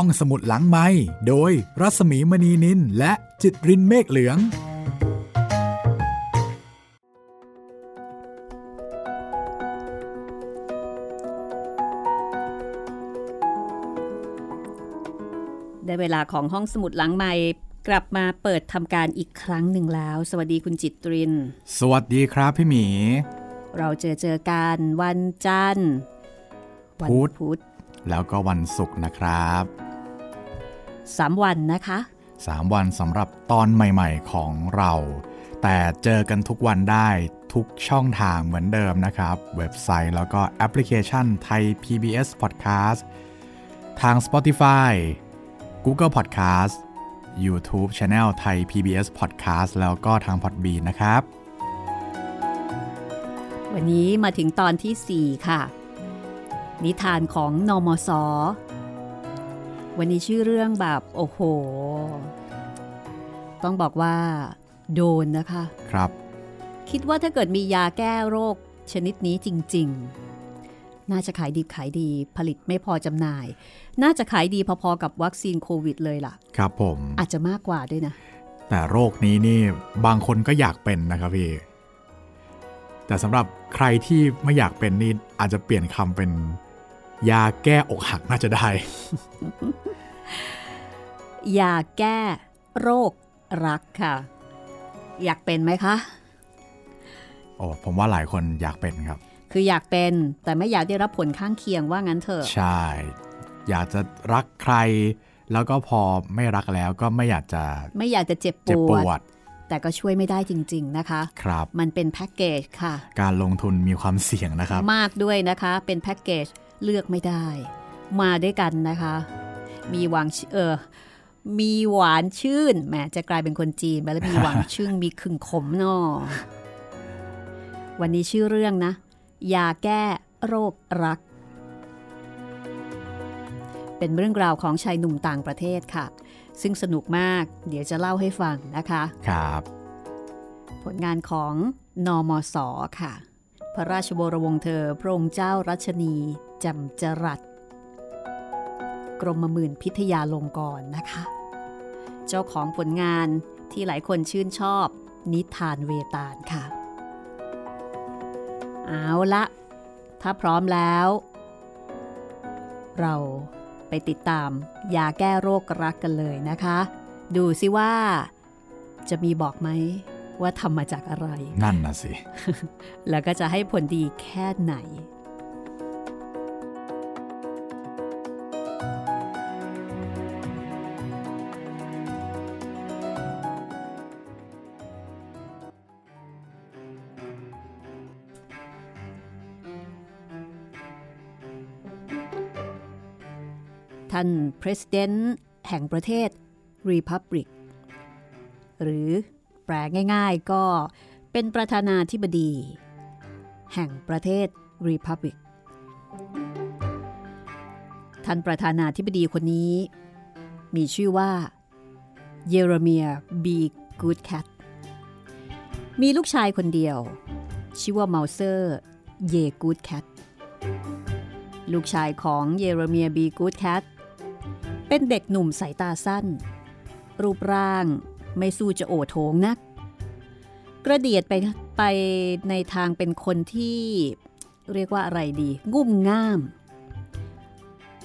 ห้องสมุดหลังไม้โดยรัสมีมณีนินและจิตรินเมฆเหลือง ได้เวลาของห้องสมุดหลังใหม่กลับมาเปิดทำการอีกครั้งหนึ่งแล้ว สวัสดีคุณจิตริน สวัสดีครับพี่หมี เราเจอเจอกันวันจันทร์วันพุธพุธ แล้วก็วันศุกร์นะครับสามวันนะคะ 3 วันสำหรับตอนใหม่ ๆ ของเรา แต่เจอกันทุกวันได้ทุกช่องทางเหมือนเดิมนะครับ เว็บไซต์แล้วก็แอปพลิเคชันไทย PBS Podcast ทาง Spotify Google Podcast YouTube Channel ไทย PBS Podcast แล้วก็ทาง Podbean นะครับ วันนี้มาถึงตอนที่ 4 ค่ะ นิทานของนอมศวันนี้ชื่อเรื่องแบบโอ้โห ต้องบอกว่า โดนนะคะ ครับ คิดว่าถ้าเกิดมียาแก้โรคชนิดนี้จริง ๆ น่าจะขายดีขายดีผลิตไม่พอจำหน่าย น่าจะขายดีพอๆกับวัคซีนโควิดเลยล่ะ ครับผม อาจจะมากกว่าด้วยนะ แต่โรคนี้นี่บางคนก็อยากเป็นนะครับพี่แต่สำหรับใครที่ไม่อยากเป็นนี่อาจจะเปลี่ยนคำเป็น ยาแก้อกหักน่าจะได้ ยาแก้โรครักค่ะ อยากเป็นไหมคะโอ้ผมว่าหลายคนอยากเป็นครับ คืออยากเป็นแต่ไม่อยากได้รับผลข้างเคียงว่างั้นเถอะ ใช่ อยากจะรักใคร แล้วก็พอไม่รักแล้วก็ไม่อยากจะ ไม่อยากจะเจ็บปเจ็บปวดวด แต่ก็ช่วยไม่ได้จริง ๆนะคะ ครับ มันเป็นแพ็กเกจค่ะ การลงทุนมีความเสี่ยงนะครับ มากด้วยนะคะ เป็นแพ็กเกจ เลือกไม่ได้ มาด้วยกันนะคะ มีหวานเออมีหวานชื่นแหมจะกลายเป็นคนจีนไปแล้วมีหวานชื่นมีขึงขมเนอวันนี้ชื่อเรื่องนะยาแก้โรครัก เป็นเรื่องราวของชายหนุ่มต่างประเทศค่ะ ซึ่งสนุกมาก เดี๋ยวจะเล่าให้ฟังนะคะ ครับ ผลงานของนอมศค่ะ พระราชวรวงศ์เธอพระองค์เจ้ารัชนี จำจรัสกรมหมื่นพิทยาลงกรณ์นะคะ เจ้าของผลงานที่หลายคนชื่นชอบ นิทานเวตาลค่ะ เอาละ ถ้าพร้อมแล้ว เราไปติดตามยาแก้โรครักกันเลยนะคะ ดูสิว่า จะมีบอกไหมว่าทำมาจากอะไร นั่นนะสิ แล้วก็จะให้ผลดีแค่ไหน ท่าน President แห่งประเทศ Republic หรือแปลง่ายๆก็เป็นประธานาธิบดี แห่งประเทศ Republic ท่านประธานาธิบดีคนนี้ มีชื่อว่าเยเรเมียบีกูดแคทมีลูกชายคนเดียว ชื่อว่าเมาเซอร์เยกูดแคทลูกชายของเยเรเมียบีกูดแคท เป็นเด็กหนุ่มสายตาสั้น รูปร่างไม่สู้จะโอโถงนัก กระเดียดไปไปในทางเป็นคนที่เรียกว่าอะไรดี งุ่มง่าม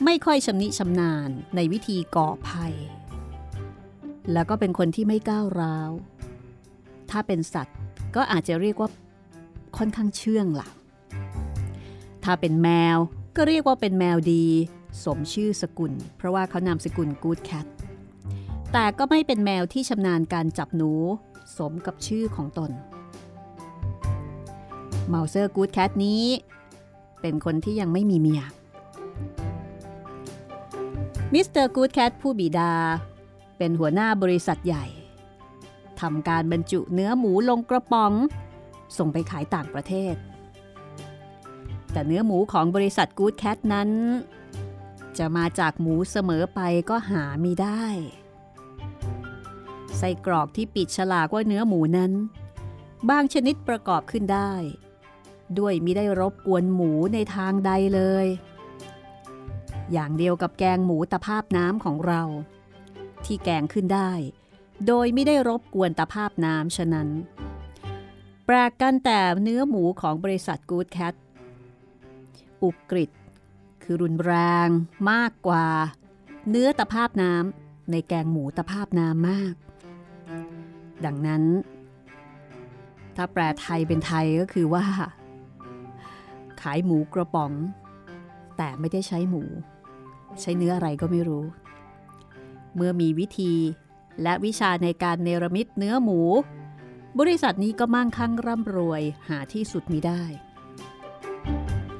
ไม่ค่อยชำนิชำนาญในวิธีก่อภัย แล้วก็เป็นคนที่ไม่ก้าวร้าว ถ้าเป็นสัตว์ก็อาจจะเรียกว่าค่อนข้างเชื่องล่ะ ถ้าเป็นแมวก็เรียกว่าเป็นแมวดี สมชื่อสกุล เพราะว่าเขานามสกุลกูดแคทแต่ก็ไม่เป็นแมวที่ชำนาญการจับหนู สมกับชื่อของตนเมาเซอร์กูดแคทนี้ เป็นคนที่ยังไม่มีเมียมิสเตอร์กูดแคทผู้บิดา เป็นหัวหน้าบริษัทใหญ่ทำการบรรจุเนื้อหมูลงกระป๋อง ส่งไปขายต่างประเทศ แต่เนื้อหมูของบริษัทกูดแคทนั้น จะมาจากหมูเสมอไปก็หาไม่ได้ ไส้กรอกที่ปิดฉลากว่าเนื้อหมูนั้น บางชนิดประกอบขึ้นได้ ด้วยมิได้รบกวนหมูในทางใดเลย อย่างเดียวกับแกงหมูตะภาพน้ำของเรา ที่แกงขึ้นได้ โดยไม่ได้รบกวนตะภาพน้ำฉะนั้น แปลกกันแต่เนื้อหมูของบริษัทกู๊ดแคทอุกฤษ คือรุนแรงมากกว่า เนื้อตะภาพน้ำในแกงหมูตะภาพน้ำมาก ดังนั้น ถ้าแปลไทยเป็นไทยก็คือว่า ขายหมูกระป๋อง แต่ไม่ได้ใช้หมู ใช้เนื้ออะไรก็ไม่รู้ เมื่อมีวิธีและวิชาในการเนรมิตเนื้อหมู บริษัทนี้ก็มั่งคั่งร่ำรวยหาที่สุดมิได้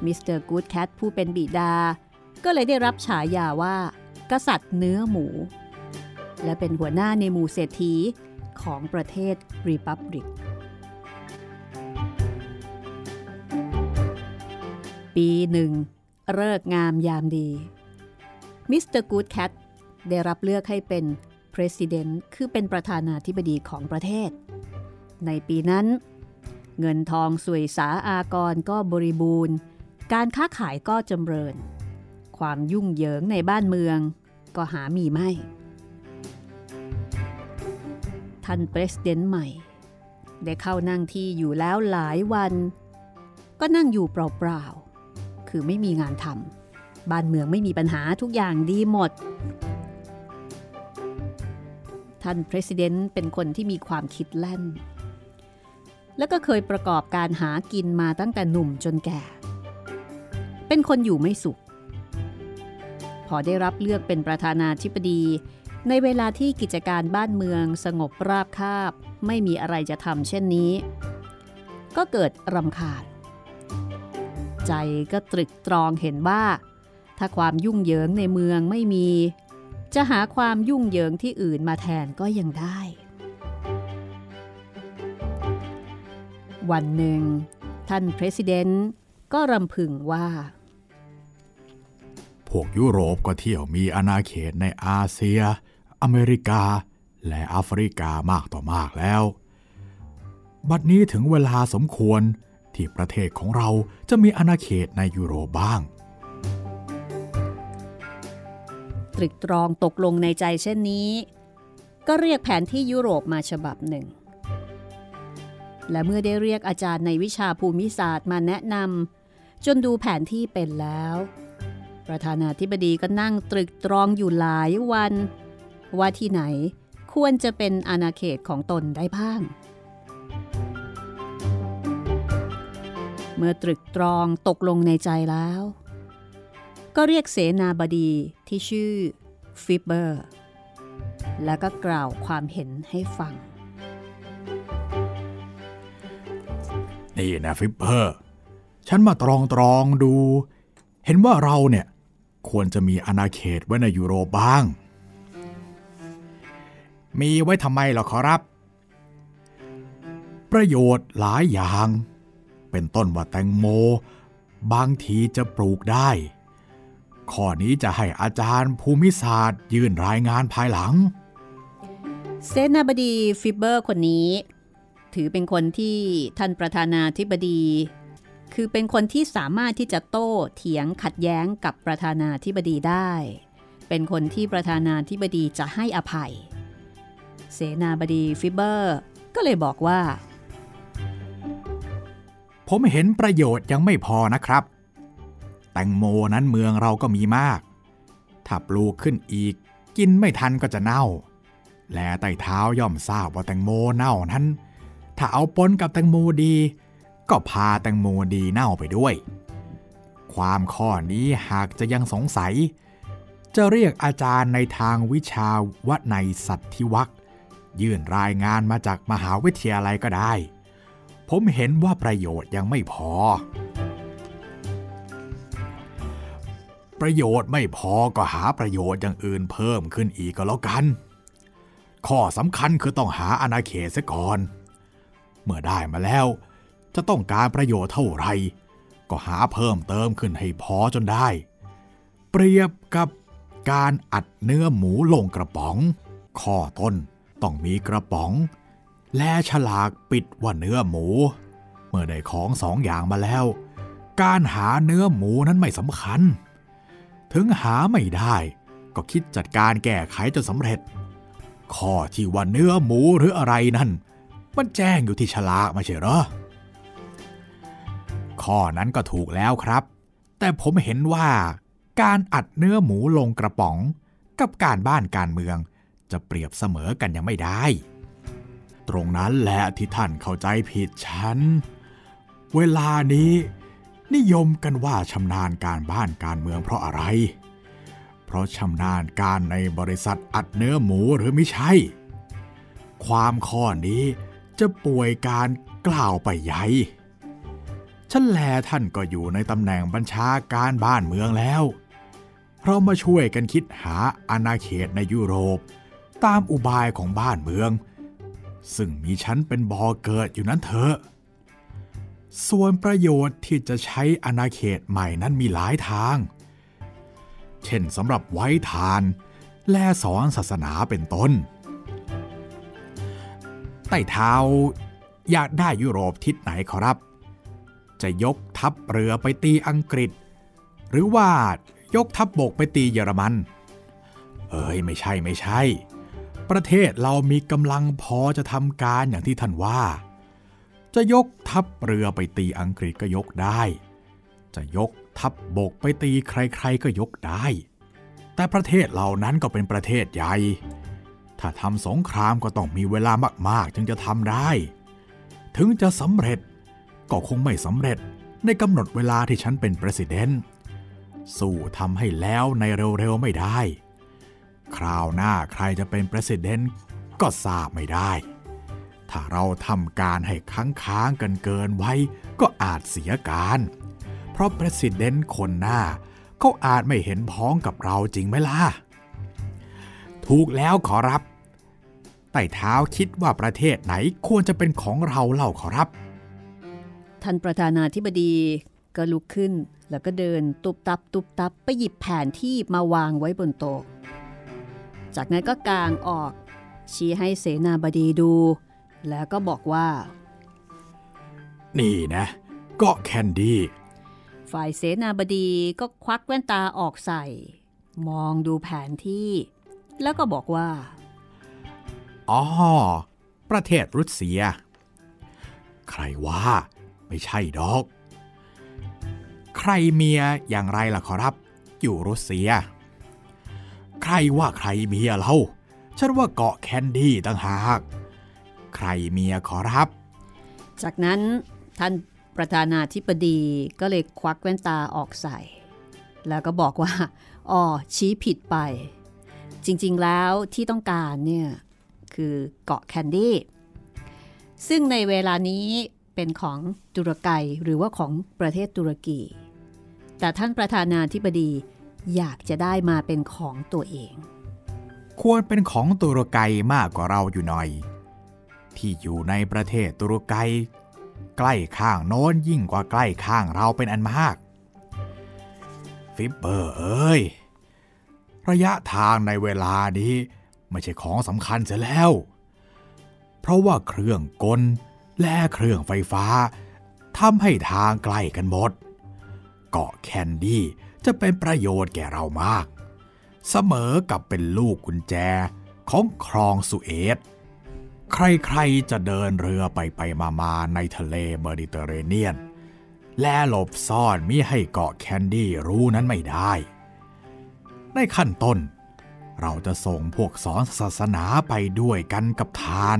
มิสเตอร์กู๊ดแคทผู้เป็นบิดา ก็เลยได้รับฉายาว่า กษัตริย์เนื้อหมู และเป็นหัวหน้าในหมู่เศรษฐีของประเทศrepublic ปีหนึ่งฤกษ์งามยามดี มิสเตอร์กู๊ดแคทได้รับเลือกให้เป็น President คือเป็นประธานาธิบดีของประเทศ ในปีนั้น เงินทองส่วยสาอากรก็บริบูรณ์ การค้าขายก็จำเริญ ความยุ่งเหยิงในบ้านเมืองก็หามีไม่ ท่านประธานใหม่ ได้เข้านั่งที่อยู่แล้วหลายวัน ก็นั่งอยู่เปล่าๆ คือไม่มีงานทำบ้านเมืองไม่มีปัญหาทุกอย่างดีหมด ท่านประธานเป็นคนที่มีความคิดแล่น และก็เคยประกอบการหากินมาตั้งแต่หนุ่มจนแก่ เป็นคนอยู่ไม่สุข พอได้รับเลือกเป็นประธานาธิบดี ในเวลาที่กิจการบ้านเมืองสงบราบคาบ ไม่มีอะไรจะทำเช่นนี้ ก็เกิดรำคาญ ใจก็ตรึกตรองเห็นว่า ถ้าความยุ่งเหยิงในเมืองไม่มี จะหาความยุ่งเหยิงที่อื่นมาแทนก็ยังได้ วันหนึ่งท่านประธานก็รำพึงว่า พวกยุโรปก็เที่ยวมีอาณาเขตในอาเซีย อเมริกา และแอฟริกามากต่อมากแล้ว บัดนี้ถึงเวลาสมควรที่ประเทศของเราจะมีอาณาเขตในยุโรปบ้าง ตรึกตรองตกลงในใจเช่นนี้ ก็เรียกแผนที่ยุโรปมาฉบับหนึ่ง และเมื่อได้เรียกอาจารย์ในวิชาภูมิศาสตร์มาแนะนำจนดูแผนที่เป็นแล้ว ประธานาธิบดีก็นั่งตรึกตรองอยู่หลายวัน ว่าที่ไหนควรจะเป็นอาณาเขตของตนได้บ้าง เมื่อตรึกตรองตกลงในใจแล้ว ก็เรียกเสนาบดีที่ชื่อฟิเบอร์ แล้วก็กล่าวความเห็นให้ฟัง นี่นะฟิปเปอร์ ฉันมาตรองตรองดู เห็นว่าเราเนี่ย ควรจะมีอาณาเขตไว้ในยุโรปบ้าง มีไว้ทำไมหรอขอรับ ประโยชน์หลายอย่าง เป็นต้นว่าแตงโม บางทีจะปลูกได้ ข้อนี้จะให้อาจารย์ภูมิศาสตร์ยื่นรายงานภายหลัง เซนาบดีฟิเบอร์คนนี้ ถือเป็นคนที่ท่านประธานาธิบดี คือเป็นคนที่สามารถที่จะโต้เถียงขัดแย้งกับประธานาธิบดีได้ เป็นคนที่ประธานาธิบดีจะให้อภัย เสนาบดีฟิเบอร์ก็เลยบอกว่า ผมเห็นประโยชน์ยังไม่พอนะครับ แตงโมนั้นเมืองเราก็มีมาก ถ้าปลูกขึ้นอีก กินไม่ทันก็จะเน่า และไต่เท้าย่อมทราบว่าแตงโมเน่านั้น ถ้าเอาปนกับแตงโมดี ก็พาแตงโมดีเน่าไปด้วย ความข้อนี้หากจะยังสงสัย จะเรียกอาจารย์ในทางวิชาวในสัตธิวัคยื่นรายงานมาจากมหาวิทยาลัยก็ได้ ผมเห็นว่าประโยชน์ยังไม่พอ ประโยชน์ไม่พอก็หาประโยชน์อย่างอื่นเพิ่มขึ้นอีกก็แล้วกัน ข้อสำคัญคือต้องหาอาณาเขตซะก่อน เมื่อได้มาแล้ว จะต้องการประโยชน์เท่าไหร่ก็หาเพิ่มเติมขึ้นให้พอจนได้ เปรียบกับการอัดเนื้อหมูลงกระป๋อง ข้อต้นต้องมีกระป๋อง และฉลากปิดว่าเนื้อหมู เมื่อได้ของสองอย่างมาแล้ว การหาเนื้อหมูนั้นไม่สำคัญ ถึงหาไม่ได้ก็คิดจัดการแก้ไขจนสำเร็จ ข้อที่ว่าเนื้อหมูหรืออะไรนั่น มันแจ้งอยู่ที่ฉลากไม่ใช่หรอ ข้อนั้นก็ถูกแล้วครับ แต่ผมเห็นว่าการอัดเนื้อหมูลงกระป๋อง กับการบ้านการเมือง จะเปรียบเสมอกันยังไม่ได้ ตรงนั้นแหละที่ท่านเข้าใจผิดฉัน เวลานี้นิยมกันว่าชำนาญการบ้านการเมืองเพราะอะไร เพราะชำนาญการในบริษัทอัดเนื้อหมูหรือไม่ใช่ ความข้อนี้จะป่วยการกล่าวไปใหญ่ ฉันแลท่านก็อยู่ในตำแหน่งบัญชาการบ้านเมืองแล้ว เรามาช่วยกันคิดหาอาณาเขตในยุโรป ตามอุบายของบ้านเมือง ซึ่งมีฉันเป็นบอเกิดอยู่นั้นเถอะ ส่วนประโยชน์ที่จะใช้อาณาเขตใหม่นั้นมีหลายทาง เช่นสำหรับไว้ทาน และสอนศาสนาเป็นต้นไต่เท้าอยากได้ยุโรปทิศไหนขอรับ จะยกทัพเรือไปตีอังกฤษ หรือว่ายกทัพบบกไปตีเยอรมัน เอ้ยไม่ใช่ไม่ใช่ ประเทศเรามีกำลังพอจะทำการอย่างที่ท่านว่า จะยกทัพเรือไปตีอังกฤษก็ยกได้ จะยกทัพบบกไปตีใครๆก็ยกได้ แต่ประเทศเหล่านั้นก็เป็นประเทศใหญ่ ถ้าทำสงครามก็ต้องมีเวลามากๆ จึงจะทำได้ ถึงจะสำเร็จ ก็คงไม่สำเร็จในกำหนดเวลาที่ฉันเป็นประธานสู้ทำให้แล้วในเร็วๆไม่ได้ คราวหน้าใครจะเป็นประธานก็ทราบไม่ได้ ถ้าเราทำการให้ค้างๆกันเกินไว้ ก็อาจเสียการ เพราะประธานคนหน้าเขาอาจไม่เห็นพ้องกับเราจริงไหมล่ะ ถูกแล้วขอรับไต่เท้าคิดว่าประเทศไหนควรจะเป็นของเราเล่าขอรับ ท่านประธานาธิบดีก็ลุกขึ้น แล้วก็เดินตุบตับตุบตับไปหยิบแผนที่มาวางไว้บนโต๊ะ จากนั้นก็กางออก ชี้ให้เสนาบดีดู แล้วก็บอกว่า นี่นะเกาะแคนดี้ฝ่ายเสนาบดีก็ควักแว่นตาออกใส่ มองดูแผนที่ แล้วก็บอกว่า อ๋อ ประเทศรัสเซีย ใครว่า ไม่ใช่ดอก ใครเมียอย่างไรล่ะขอรับ อยู่รัสเซีย ใครว่าใครเมียเรา ฉันว่าเกาะแคนดี้ต่างหาก ใครเมียขอรับ จากนั้นท่านประธานาธิบดีก็เลยควักแว่นตาออกใส่ แล้วก็บอกว่าอ๋อชี้ผิดไป จริงๆแล้วที่ต้องการเนี่ย คือเกาะแคนดี้ซึ่งในเวลานี้ เป็นของตุรกีหรือว่าของประเทศตุรกี แต่ท่านประธานาธิบดีอยากจะได้มาเป็นของตัวเอง ควรเป็นของตุรกีมากกว่าเราอยู่หน่อย ที่อยู่ในประเทศตุรกีใกล้ข้างโน้นยิ่งกว่าใกล้ข้างเราเป็นอันมาก ฟิปเปอร์เอ้ย ระยะทางในเวลานี้ไม่ใช่ของสำคัญเสียแล้ว เพราะว่าเครื่องกล และเครื่องไฟฟ้าทำให้ทางใกล้กันหมด เกาะแคนดี้จะเป็นประโยชน์แก่เรามาก เสมอกับเป็นลูกกุญแจของคลองสุเอซใครๆจะเดินเรือไปไปมาๆในทะเลเมดิเตอร์เรเนียน และหลบซ่อนมิให้เกาะแคนดี้รู้นั้นไม่ได้ ในขั้นต้น เราจะส่งพวกสอนศาสนาไปด้วยกันกับทาน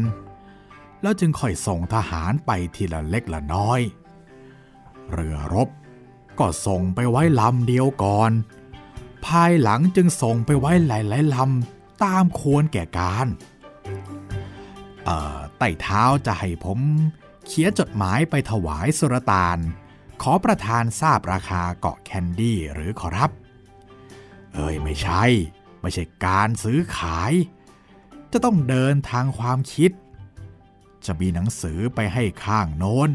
แล้วจึงค่อยส่งทหารไปทีละเล็กละน้อย เรือรบก็ส่งไปไว้ลำเดียวก่อน ภายหลังจึงส่งไปไว้หลายๆลำตามควรแก่การเอ่อไต่เท้าจะให้ผม เขียนจดหมายไปถวายสุรตาน ขอประธานทราบราคาเกาะแคนดี้หรือขอรับ เอ้ยไม่ใช่ ไม่ใช่การซื้อขาย จะต้องเดินทางความคิด จะมีหนังสือไปให้ข้างโน้น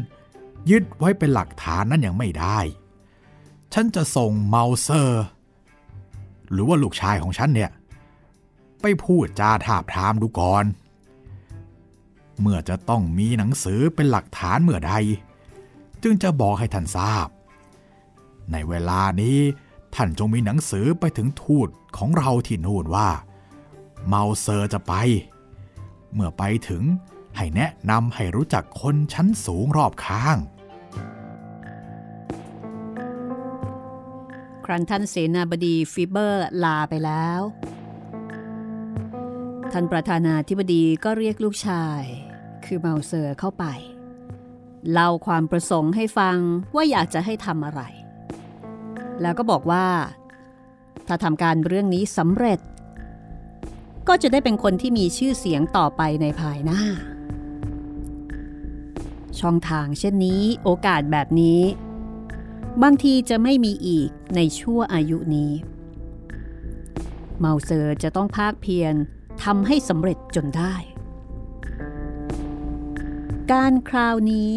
ยึดไว้เป็นหลักฐานนั่นยังไม่ได้ ฉันจะส่งเมาเซอร์ หรือว่าลูกชายของฉันเนี่ย ไปพูดจาถาบทามดูก่อน เมื่อจะต้องมีหนังสือเป็นหลักฐานเมื่อใด จึงจะบอกให้ท่านทราบ ในเวลานี้ท่านจงมีหนังสือไปถึงทูตของเราที่นู่นว่า เมาเซอร์จะไป เมื่อไปถึง ให้แนะนำให้รู้จักคนชั้นสูงรอบข้าง ครั้นท่านเสนาบดีฟิเบอร์ลาไปแล้ว ท่านประธานาธิบดีก็เรียกลูกชาย คือเมาเซอร์เข้าไป เล่าความประสงค์ให้ฟังว่าอยากจะให้ทำอะไร แล้วก็บอกว่า ถ้าทำการเรื่องนี้สำเร็จก็จะได้เป็นคนที่มีชื่อเสียงต่อไปในภายหน้า ช่องทางเช่นนี้โอกาสแบบนี้ บางทีจะไม่มีอีกในชั่วอายุนี้ เมาเซอร์จะต้องภาคเพียรทำให้สำเร็จจนได้ การคราวนี้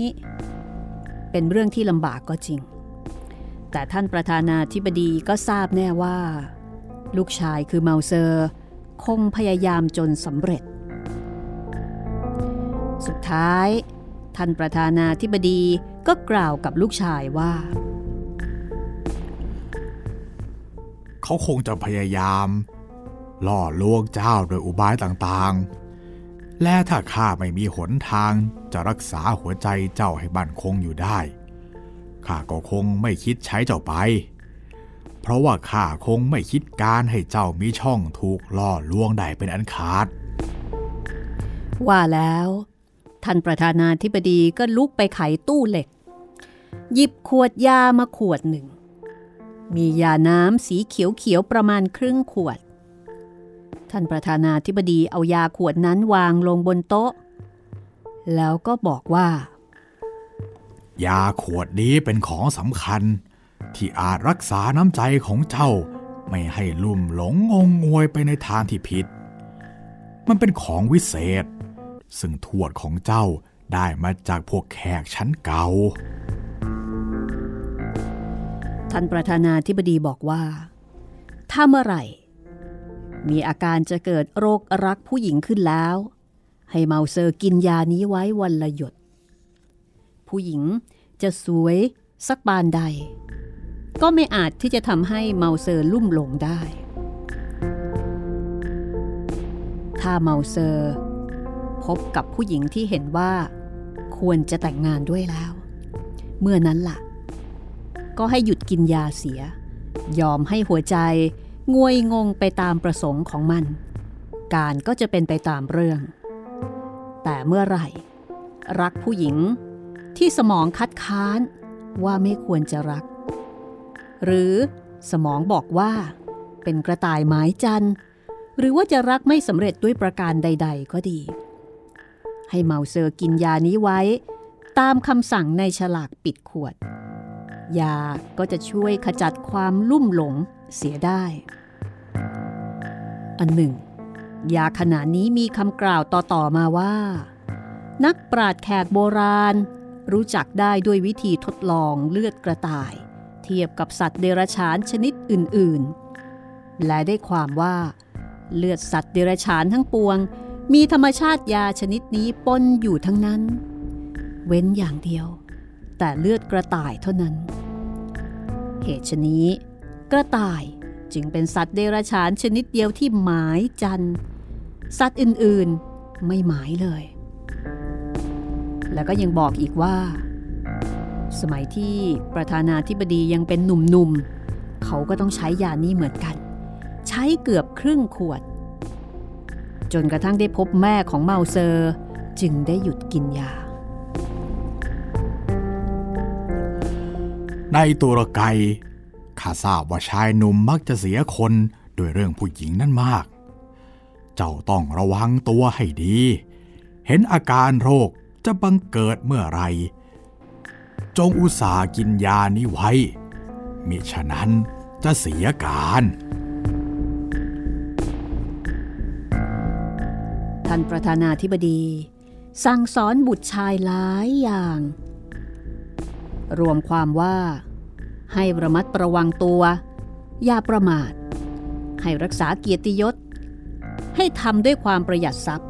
เป็นเรื่องที่ลำบากก็จริง แต่ท่านประธานาธิบดีก็ทราบแน่ว่า ลูกชายคือเมาเซอร์ คงพยายามจนสำเร็จ สุดท้าย ท่านประธานาธิบดีก็กล่าวกับลูกชายว่า เขาคงจะพยายามล่อลวงเจ้าโดยอุบายต่างๆ และถ้าข้าไม่มีหนทางจะรักษาหัวใจเจ้าให้บั่นคงอยู่ได้ ข้าก็คงไม่คิดใช้เจ้าไป เพราะว่าข้าคงไม่คิดการให้เจ้ามีช่องถูกล่อลวงได้เป็นอันขาด ว่าแล้ว ท่านประธานาธิบดีก็ลุกไปไขตู้เหล็ก หยิบขวดยามาขวดหนึ่ง มียาน้ำสีเขียวๆประมาณครึ่งขวด ท่านประธานาธิบดีเอายาขวดนั้นวางลงบนโต๊ะ แล้วก็บอกว่า ยาขวดนี้เป็นของสำคัญ ที่อาจรักษาน้ำใจของเจ้า ไม่ให้ลุ่มหลงงงงวยไปในทางที่ผิด มันเป็นของวิเศษ ซึ่งทวดของเจ้าได้มาจากพวกแขกชั้นเก่า ท่านประธานาธิบดีบอกว่า ถ้าเมื่อไหร่ มีอาการจะเกิดโรครักผู้หญิงขึ้นแล้ว ให้เมาเซอร์กินยานี้ไว้วันละหยด ผู้หญิงจะสวยสักปานใด ก็ไม่อาจที่จะทำให้เมาเซอร์ลุ่มหลงได้ ถ้าเมาเซอร์ บกับผู้หญิงที่เห็นว่า ควรจะแต่งงานด้วยแล้ว เมื่อนั้นล่ะ ก็ให้หยุดกินยาเสีย ยอมให้หัวใจงวยงงไปตามประสงค์ของมัน การก็จะเป็นไปตามเรื่อง แต่เมื่อไหร่ รักผู้หญิงที่สมองคัดค้านว่าไม่ควรจะรัก หรือสมองบอกว่า เป็นกระต่ายหมายจันทร์หรือว่าจะรักไม่สำเร็จด้วยประการใด ๆ ก็ดี ให้เมาเซอร์กินยานี้ไว้ ตามคำสั่งในฉลากปิดขวด ยาก็จะช่วยขจัดความลุ่มหลงเสียได้ อันหนึ่ง ยาขนานนี้มีคำกล่าวต่อๆมาว่า นักปราชญ์แขกโบราณ รู้จักได้ด้วยวิธีทดลองเลือดกระต่าย เทียบกับสัตว์เดรัจฉานชนิดอื่น ๆ และได้ความว่าเลือดสัตว์เดรัจฉานทั้งปวง มีธรรมชาติยาชนิดนี้ปนอยู่ทั้งนั้น เว้นอย่างเดียว แต่เลือดกระต่ายเท่านั้น เหตุชนี้ กระต่ายจึงเป็นสัตว์เดรัจฉานชนิดเดียวที่หมายจันทร์สัตว์อื่นๆไม่หมายเลย แล้วก็ยังบอกอีกว่า สมัยที่ประธานาธิบดียังเป็นหนุ่มๆเขาก็ต้องใช้ยานี้เหมือนกัน ใช้เกือบครึ่งขวด จนกระทั่งได้พบแม่ของเมาเซอร์ จึงได้หยุดกินยา ในตุรกัยข้าทราบว่าชายหนุ่มมักจะเสียคนโดยเรื่องผู้หญิงนั่นมาก เจ้าต้องระวังตัวให้ดี เห็นอาการโรคจะบังเกิดเมื่อไรจงอุตส่าห์กินยานี้ไว้ มิฉะนั้นจะเสียการ ท่านประธานาธิบดี สั่งสอนบุตรชายหลายอย่าง รวมความว่า ให้ระมัดระวังตัว อย่าประมาท ให้รักษาเกียรติยศ ให้ทำด้วยความประหยัดทรัพย์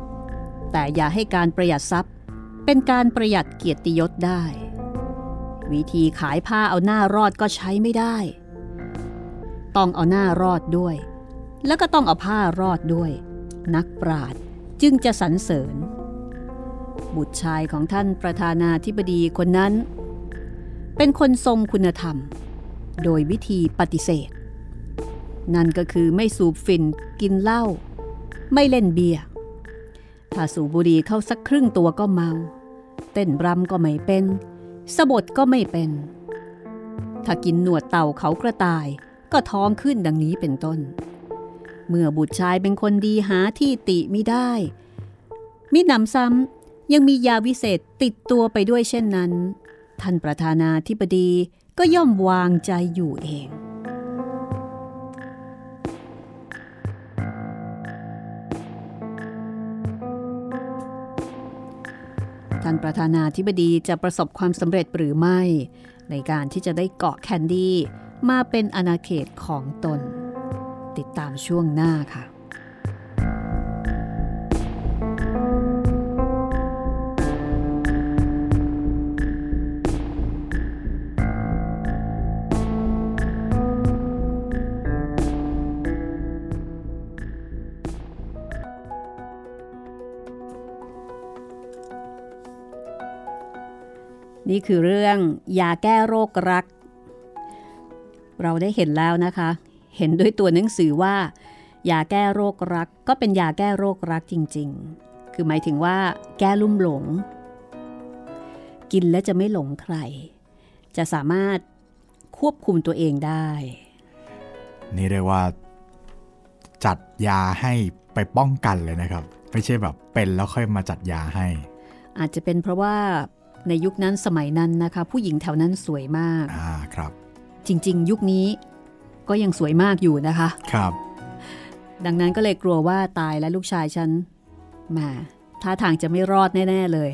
แต่อย่าให้การประหยัดทรัพย์ เป็นการประหยัดเกียรติยศได้ วิธีขายผ้าเอาหน้ารอดก็ใช้ไม่ได้ ต้องเอาหน้ารอดด้วย แล้วก็ต้องเอาผ้ารอดด้วย นักปราด จึงจะสรรเสริญ บุตรชายของท่านประธานาธิบดีคนนั้น เป็นคนทรงคุณธรรม โดยวิธีปฏิเสธ นั่นก็คือไม่สูบฝิ่นกินเหล้าไม่เล่นเบียร์ถ้าสูบบุหรี่เข้าสักครึ่งตัวก็เมา เต้นรำก็ไม่เป็นสะบดก็ไม่เป็น ถ้ากินหนวดเต่าเขากระต่ายก็ท้องขึ้นดังนี้เป็นต้น เมื่อบุตรชายเป็นคนดีหาที่ติไม่ได้ มิหนำซ้ำยังมียาวิเศษติดตัวไปด้วยเช่นนั้น ท่านประธานาธิบดีก็ย่อมวางใจอยู่เอง ท่านประธานาธิบดีจะประสบความสำเร็จหรือไม่ ในการที่จะได้เกาะแคนดี้มาเป็นอาณาเขตของตน ติดตามช่วงหน้าค่ะนี่คือเรื่องยาแก้โรครัก เราได้เห็นแล้วนะคะ เห็นด้วยตัวหนังสือว่า ยาแก้โรครักก็เป็นยาแก้โรครักจริง ๆ คือหมายถึงว่า แก้ลุ่มหลง กินแล้วจะไม่หลงใคร จะสามารถควบคุมตัวเองได้ นี่เรียกว่า จัดยาให้ไปป้องกันเลยนะครับ ไม่ใช่แบบเป็นแล้วค่อยมาจัดยาให้ อาจจะเป็นเพราะว่าในยุคนั้นสมัยนั้นนะคะ ผู้หญิงแถวนั้นสวยมากอ่าครับ จริง ๆ ยุคนี้ ก็ยังสวยมากอยู่นะคะ ครับ ดังนั้นก็เลยกลัวว่าตายและลูกชายฉันมาท่าทางจะไม่รอดแน่ ๆเลย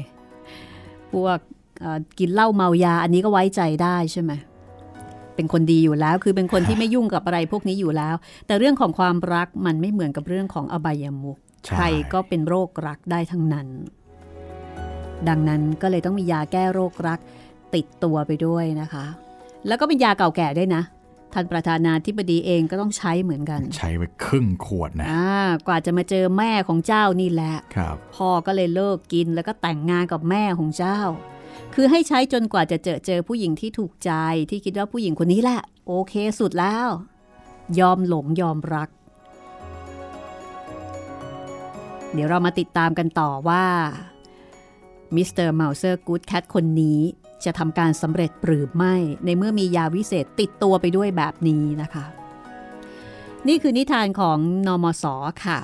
พวกเอ่อกินเหล้าเมายาอันนี้ก็ไว้ใจได้ใช่ไหมเป็นคนดีอยู่แล้ว คือเป็นคนที่ไม่ยุ่งกับอะไรพวกนี้อยู่แล้ว แต่เรื่องของความรักมันไม่เหมือนกับเรื่องของอบายามุขใช่ใครก็เป็นโรครักได้ทั้งนั้น ดังนั้นก็เลยต้องมียาแก้โรครักติดตัวไปด้วยนะคะ แล้วก็เป็นยาเก่าแก่ด้วยนะ ท่านประธานาธิบดีเองก็ต้องใช้เหมือนกัน ใช้ไปครึ่งขวดนะอ่ากว่าจะมาเจอแม่ของเจ้านี่แหละครับพ่อก็เลยเลิกกินแล้วก็แต่งงานกับแม่ของเจ้า คือให้ใช้จนกว่าจะเจอเจอผู้หญิงที่ถูกใจที่คิดว่าผู้หญิงคนนี้แหละ โอเคสุดแล้ว ยอมหลงยอมรัก เดี๋ยวเรามาติดตามกันต่อว่ามิสเตอร์เมาเซอร์กูดแคทคนนี้ จะทำการสำเร็จหรือไม่ ในเมื่อมียาวิเศษติดตัวไปด้วยแบบนี้นะคะ นี่คือนิทานของน.ม.ส.ค่ะ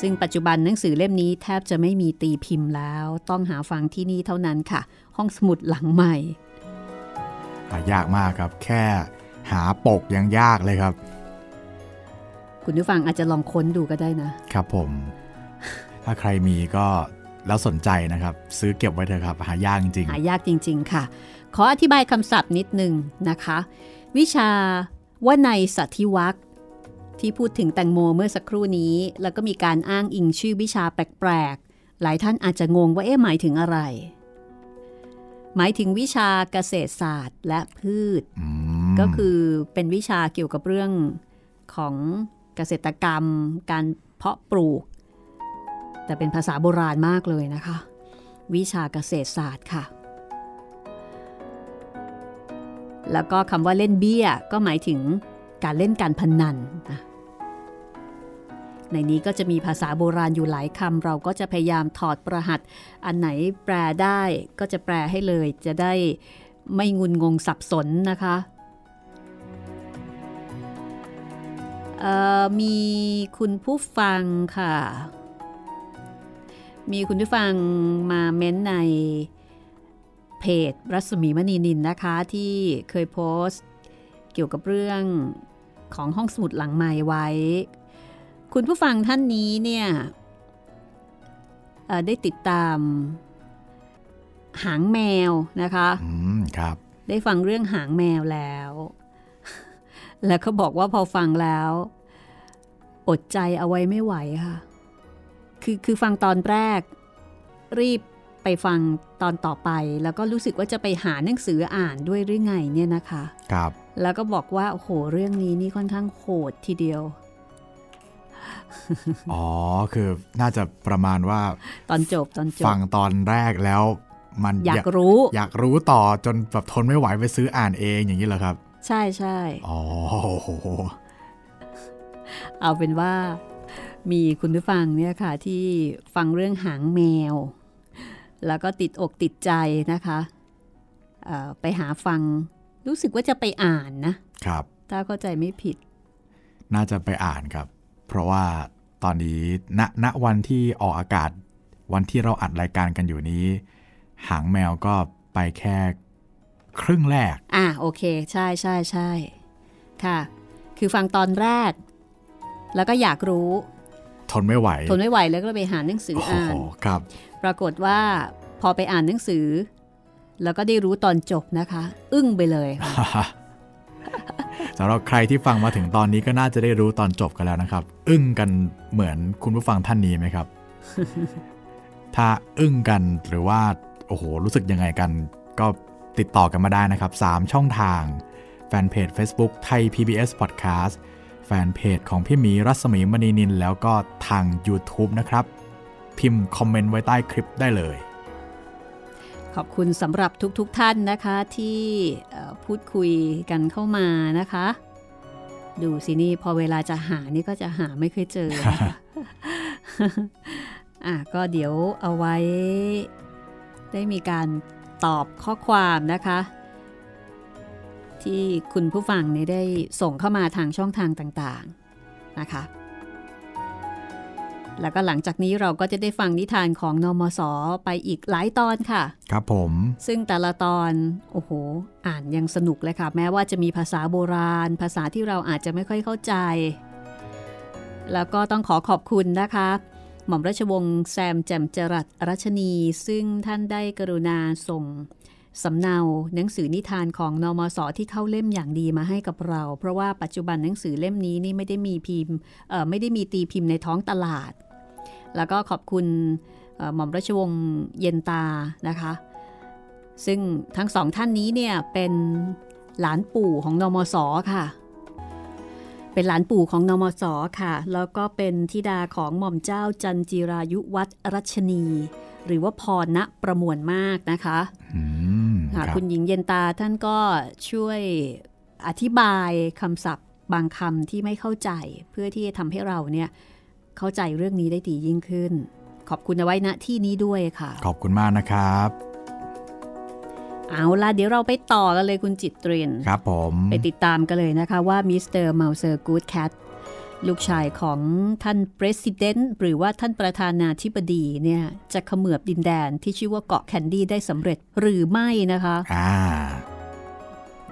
ซึ่งปัจจุบันหนังสือเล่มนี้แทบจะไม่มีตีพิมพ์แล้ว ต้องหาฟังที่นี่เท่านั้นค่ะ ห้องสมุดหลังใหม่หายากมากครับ แค่หาปกยังยากเลยครับ คุณผู้ฟังอาจจะลองค้นดูก็ได้นะ ครับผม ถ้าใครมีก็ แล้วสนใจนะครับ ซื้อเก็บไว้เถอะครับ หายากจริง หายากจริง ๆ ค่ะ ขออธิบายคำศัพท์นิดนึงนะคะ วิชาว่าในสัตธิวัคที่พูดถึงแตงโมเมื่อสักครู่นี้ แล้วก็มีการอ้างอิงชื่อวิชาแปลกๆ หลายท่านอาจจะงงว่าเอ๊ะหมายถึงอะไร หมายถึงวิชาเกษตรศาสตร์และพืชๆอืมก็คือเป็นวิชาเกี่ยวกับเรื่องของเกษตรกรรม การเพาะปลูก แต่เป็นภาษาโบราณมากเลยนะคะ วิชาเกษตรศาสตร์ค่ะ แล้วก็คำว่าเล่นเบี้ยก็หมายถึงการเล่นการพนันนะในนี้ก็จะมีภาษาโบราณอยู่หลายคำเราก็จะพยายามถอดประหัตอันไหนแปลได้ก็จะแปลให้เลยจะได้ไม่งุนงงสับสนนะคะมีคุณผู้ฟังค่ะ มีคุณผู้ฟังมาเม้นในเพจรัศมีมณีนินนะคะ ที่เคยโพสต์ เกี่ยวกับเรื่องของห้องสมุดหลังใหม่ไว้ คุณผู้ฟังท่านนี้เนี่ยเอ่อได้ติดตาม หางแมวนะคะอืมครับ ได้ฟังเรื่องหางแมวแล้ว แล้วก็บอกว่าพอฟังแล้ว อดใจเอาไว้ไม่ไหวค่ะ คือคือฟังตอนแรก รีบไปฟังตอนต่อไป แล้วก็รู้สึกว่าจะไปหาหนังสืออ่านด้วยหรือไงเนี่ยนะคะครับแล้วก็บอกว่าโอ้โหเรื่องนี้นี่ค่อนข้างโหดทีเดียวอ๋อคือน่าจะประมาณว่า ตอนจบตอนจบฟังตอนแรกแล้ว มันอยากรู้ อยากรู้ต่อจนแบบทนไม่ไหวไปซื้ออ่านเองอย่างนี้เหรอครับ ใช่ใช่อ๋อเอาเป็นว่า มีคุณผู้ฟังเนี่ยค่ะที่ฟังเรื่องหางแมว แล้วก็ติดอกติดใจนะคะเอ่อไปหาฟังรู้สึกว่าจะไปอ่านนะครับ ถ้าเข้าใจไม่ผิด น่าจะไปอ่านครับ เพราะว่าตอนนี้ณณวันที่ออกอากาศวันที่เราอัดรายการกันอยู่นี้ หางแมวก็ไปแค่ครึ่งแรก อะโอเค ใช่ใช่ใช่ค่ะ คือฟังตอนแรก แล้วก็อยากรู้ ทนไม่ไหว ทนไม่ไหวแล้วก็ไปหาหนังสือโอ้โหอ่านครับ ปรากฏว่าพอไปอ่านหนังสือ แล้วก็ได้รู้ตอนจบนะคะ อึ้งไปเลยค่ะสำหรับใครที่ฟังมาถึงตอนนี้ก็น่าจะได้รู้ตอนจบกันแล้วนะครับ อึ้งกันเหมือนคุณผู้ฟังท่านนี้ไหมครับ ถ้าอึ้งกันหรือว่าโอ้โหรู้สึกยังไงกัน ก็ติดต่อกันมาได้นะครับ 3 ช่องทางแฟนเพจ Facebook ไทย PBS Podcast แฟนเพจของพี่หมีรัศมีมณีนิน แล้วก็ทาง YouTube นะครับ พิมพ์คอมเมนต์ไว้ใต้คลิปได้เลย ขอบคุณสำหรับทุกๆทท่านนะคะที่เอ่อพูดคุยกันเข้ามานะคะ ดูสินี่พอเวลาจะหานี่ก็จะหาไม่เคยเจอนะคะอะก็เดี๋ยวเอาไว้ได้มีการตอบข้อความนะคะ ที่คุณผู้ฟังเนี่ยได้ส่งเข้ามาทางช่องทางต่างๆนะคะ แล้วก็หลังจากนี้เราก็จะได้ฟังนิทานของนมสไปอีกหลายตอนค่ะ ครับผม ซึ่งแต่ละตอน โอ้โห อ่านยังสนุกเลยค่ะ แม้ว่าจะมีภาษาโบราณ ภาษาที่เราอาจจะไม่ค่อยเข้าใจ แล้วก็ต้องขอขอบคุณนะคะหม่อมราชวงศ์แซมแจ่มจรัสรัชนี ซึ่งท่านได้กรุณาส่ง สำเนาหนังสือนิทานของนมสที่เข้าเล่มอย่างดีมาให้กับเรา เพราะว่าปัจจุบันหนังสือเล่มนี้นี่ไม่ได้มีพิมพ์ไม่ได้มีตีพิมพ์ในท้องตลาด แล้วก็ขอบคุณหม่อมราชวงศ์เย็นตานะคะ ซึ่งทั้งสองท่านนี้เนี่ยเป็นหลานปู่ของนมสค่ะ เป็นหลานปู่ของนมสค่ะ แล้วก็เป็นธิดาของหม่อมเจ้าจันจิรายุวัฒน์รัชนี หรือว่าว.ณประมวญมารคนะคะอืม ค่ะรับคุณหญิงเย็นตาท่านก็ช่วยอธิบายคำศัพท์บางคำที่ไม่เข้าใจ เพื่อที่จะทำให้เราเนี่ยเข้าใจเรื่องนี้ได้ดียิ่งขึ้น ขอบคุณเอาไว้ณที่นี้ด้วยค่ะ ขอบคุณมากนะครับ เอาล่ะเดี๋ยวเราไปต่อกันเลยคุณจิตเรียนครับผม ไปติดตามกันเลยนะคะว่ามิสเตอร์เมาเซอร์กูดแคท ลูกชายของท่านประธานหรือว่าท่านประธานาธิบดีเนี่ยจะเขมือบดินแดนที่ชื่อว่าเกาะแคนดี้ได้สำเร็จหรือไม่นะคะอ่า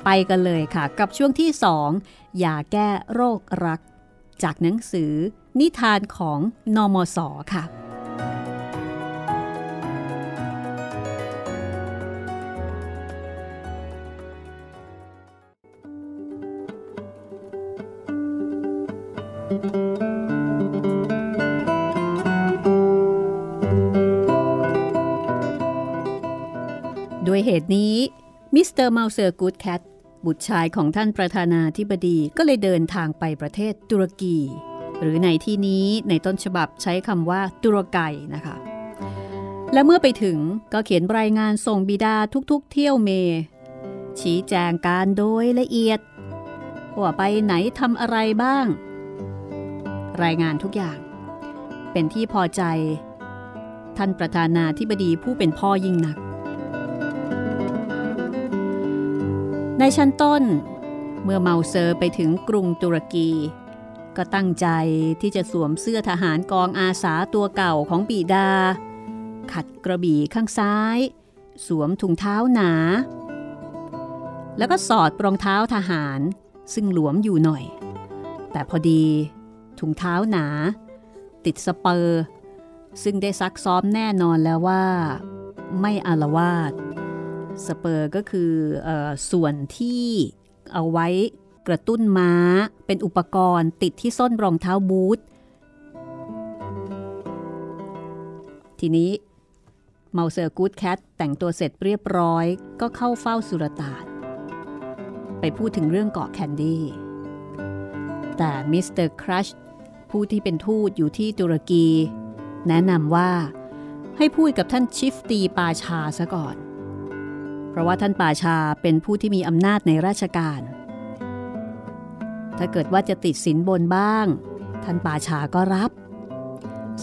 ไปกันเลยค่ะ กับช่วงที่2ยาแก้โรครัก จากหนังสือนิทานของนมสค่ะ ด้วยเหตุนี้มิสเตอร์เมาเซอร์กูดแคทบุตรชายของท่านประธานาธิบดีก็เลยเดินทางไปประเทศตุรกี หรือในที่นี้ในต้นฉบับใช้คำว่าตุรกไกนะคะ และเมื่อไปถึงก็เขียนรายงานส่งบิดาทุกๆ เที่ยวเมล์ ชี้แจงการโดยละเอียด ว่าไปไหนทำอะไรบ้าง รายงานทุกอย่าง เป็นที่พอใจ ท่านประธานาธิบดีผู้เป็นพ่อยิ่งนัก ในชั้นต้น เมื่อเมาเซอร์ไปถึงกรุงตุรกี ก็ตั้งใจที่จะสวมเสื้อทหารกองอาสาตัวเก่าของบิดา ขัดกระบี่ข้างซ้าย สวมถุงเท้าหนา แล้วก็สอดรองเท้าทหารซึ่งหลวมอยู่หน่อย แต่พอดี ถุงเท้าหนา ติด spur ซึ่งได้ซักซ้อมแน่นอนแล้วว่า ไม่อาละวาด spur ก็คือส่วนที่เอาไว้กระตุ้นม้า เป็นอุปกรณ์ติดที่ส้นรองเท้าบูท ทีนี้เมาเซอร์กูดแคทแต่งตัวเสร็จเรียบร้อย ก็เข้าเฝ้าสุลต่านไปพูดถึงเรื่องเกาะแคนดี้ แต่มิสเตอร์ครัชผู้ที่เป็นทูตอยู่ที่ตุรกี แนะนำว่าให้พูดกับท่านชิฟตีปาชาซะก่อน ราะว่าท่านป่าชาเป็นผู้ที่มีอำนาจในราชการ ถ้าเกิดว่าจะติดสินบนบ้าง ท่านป่าชาก็รับ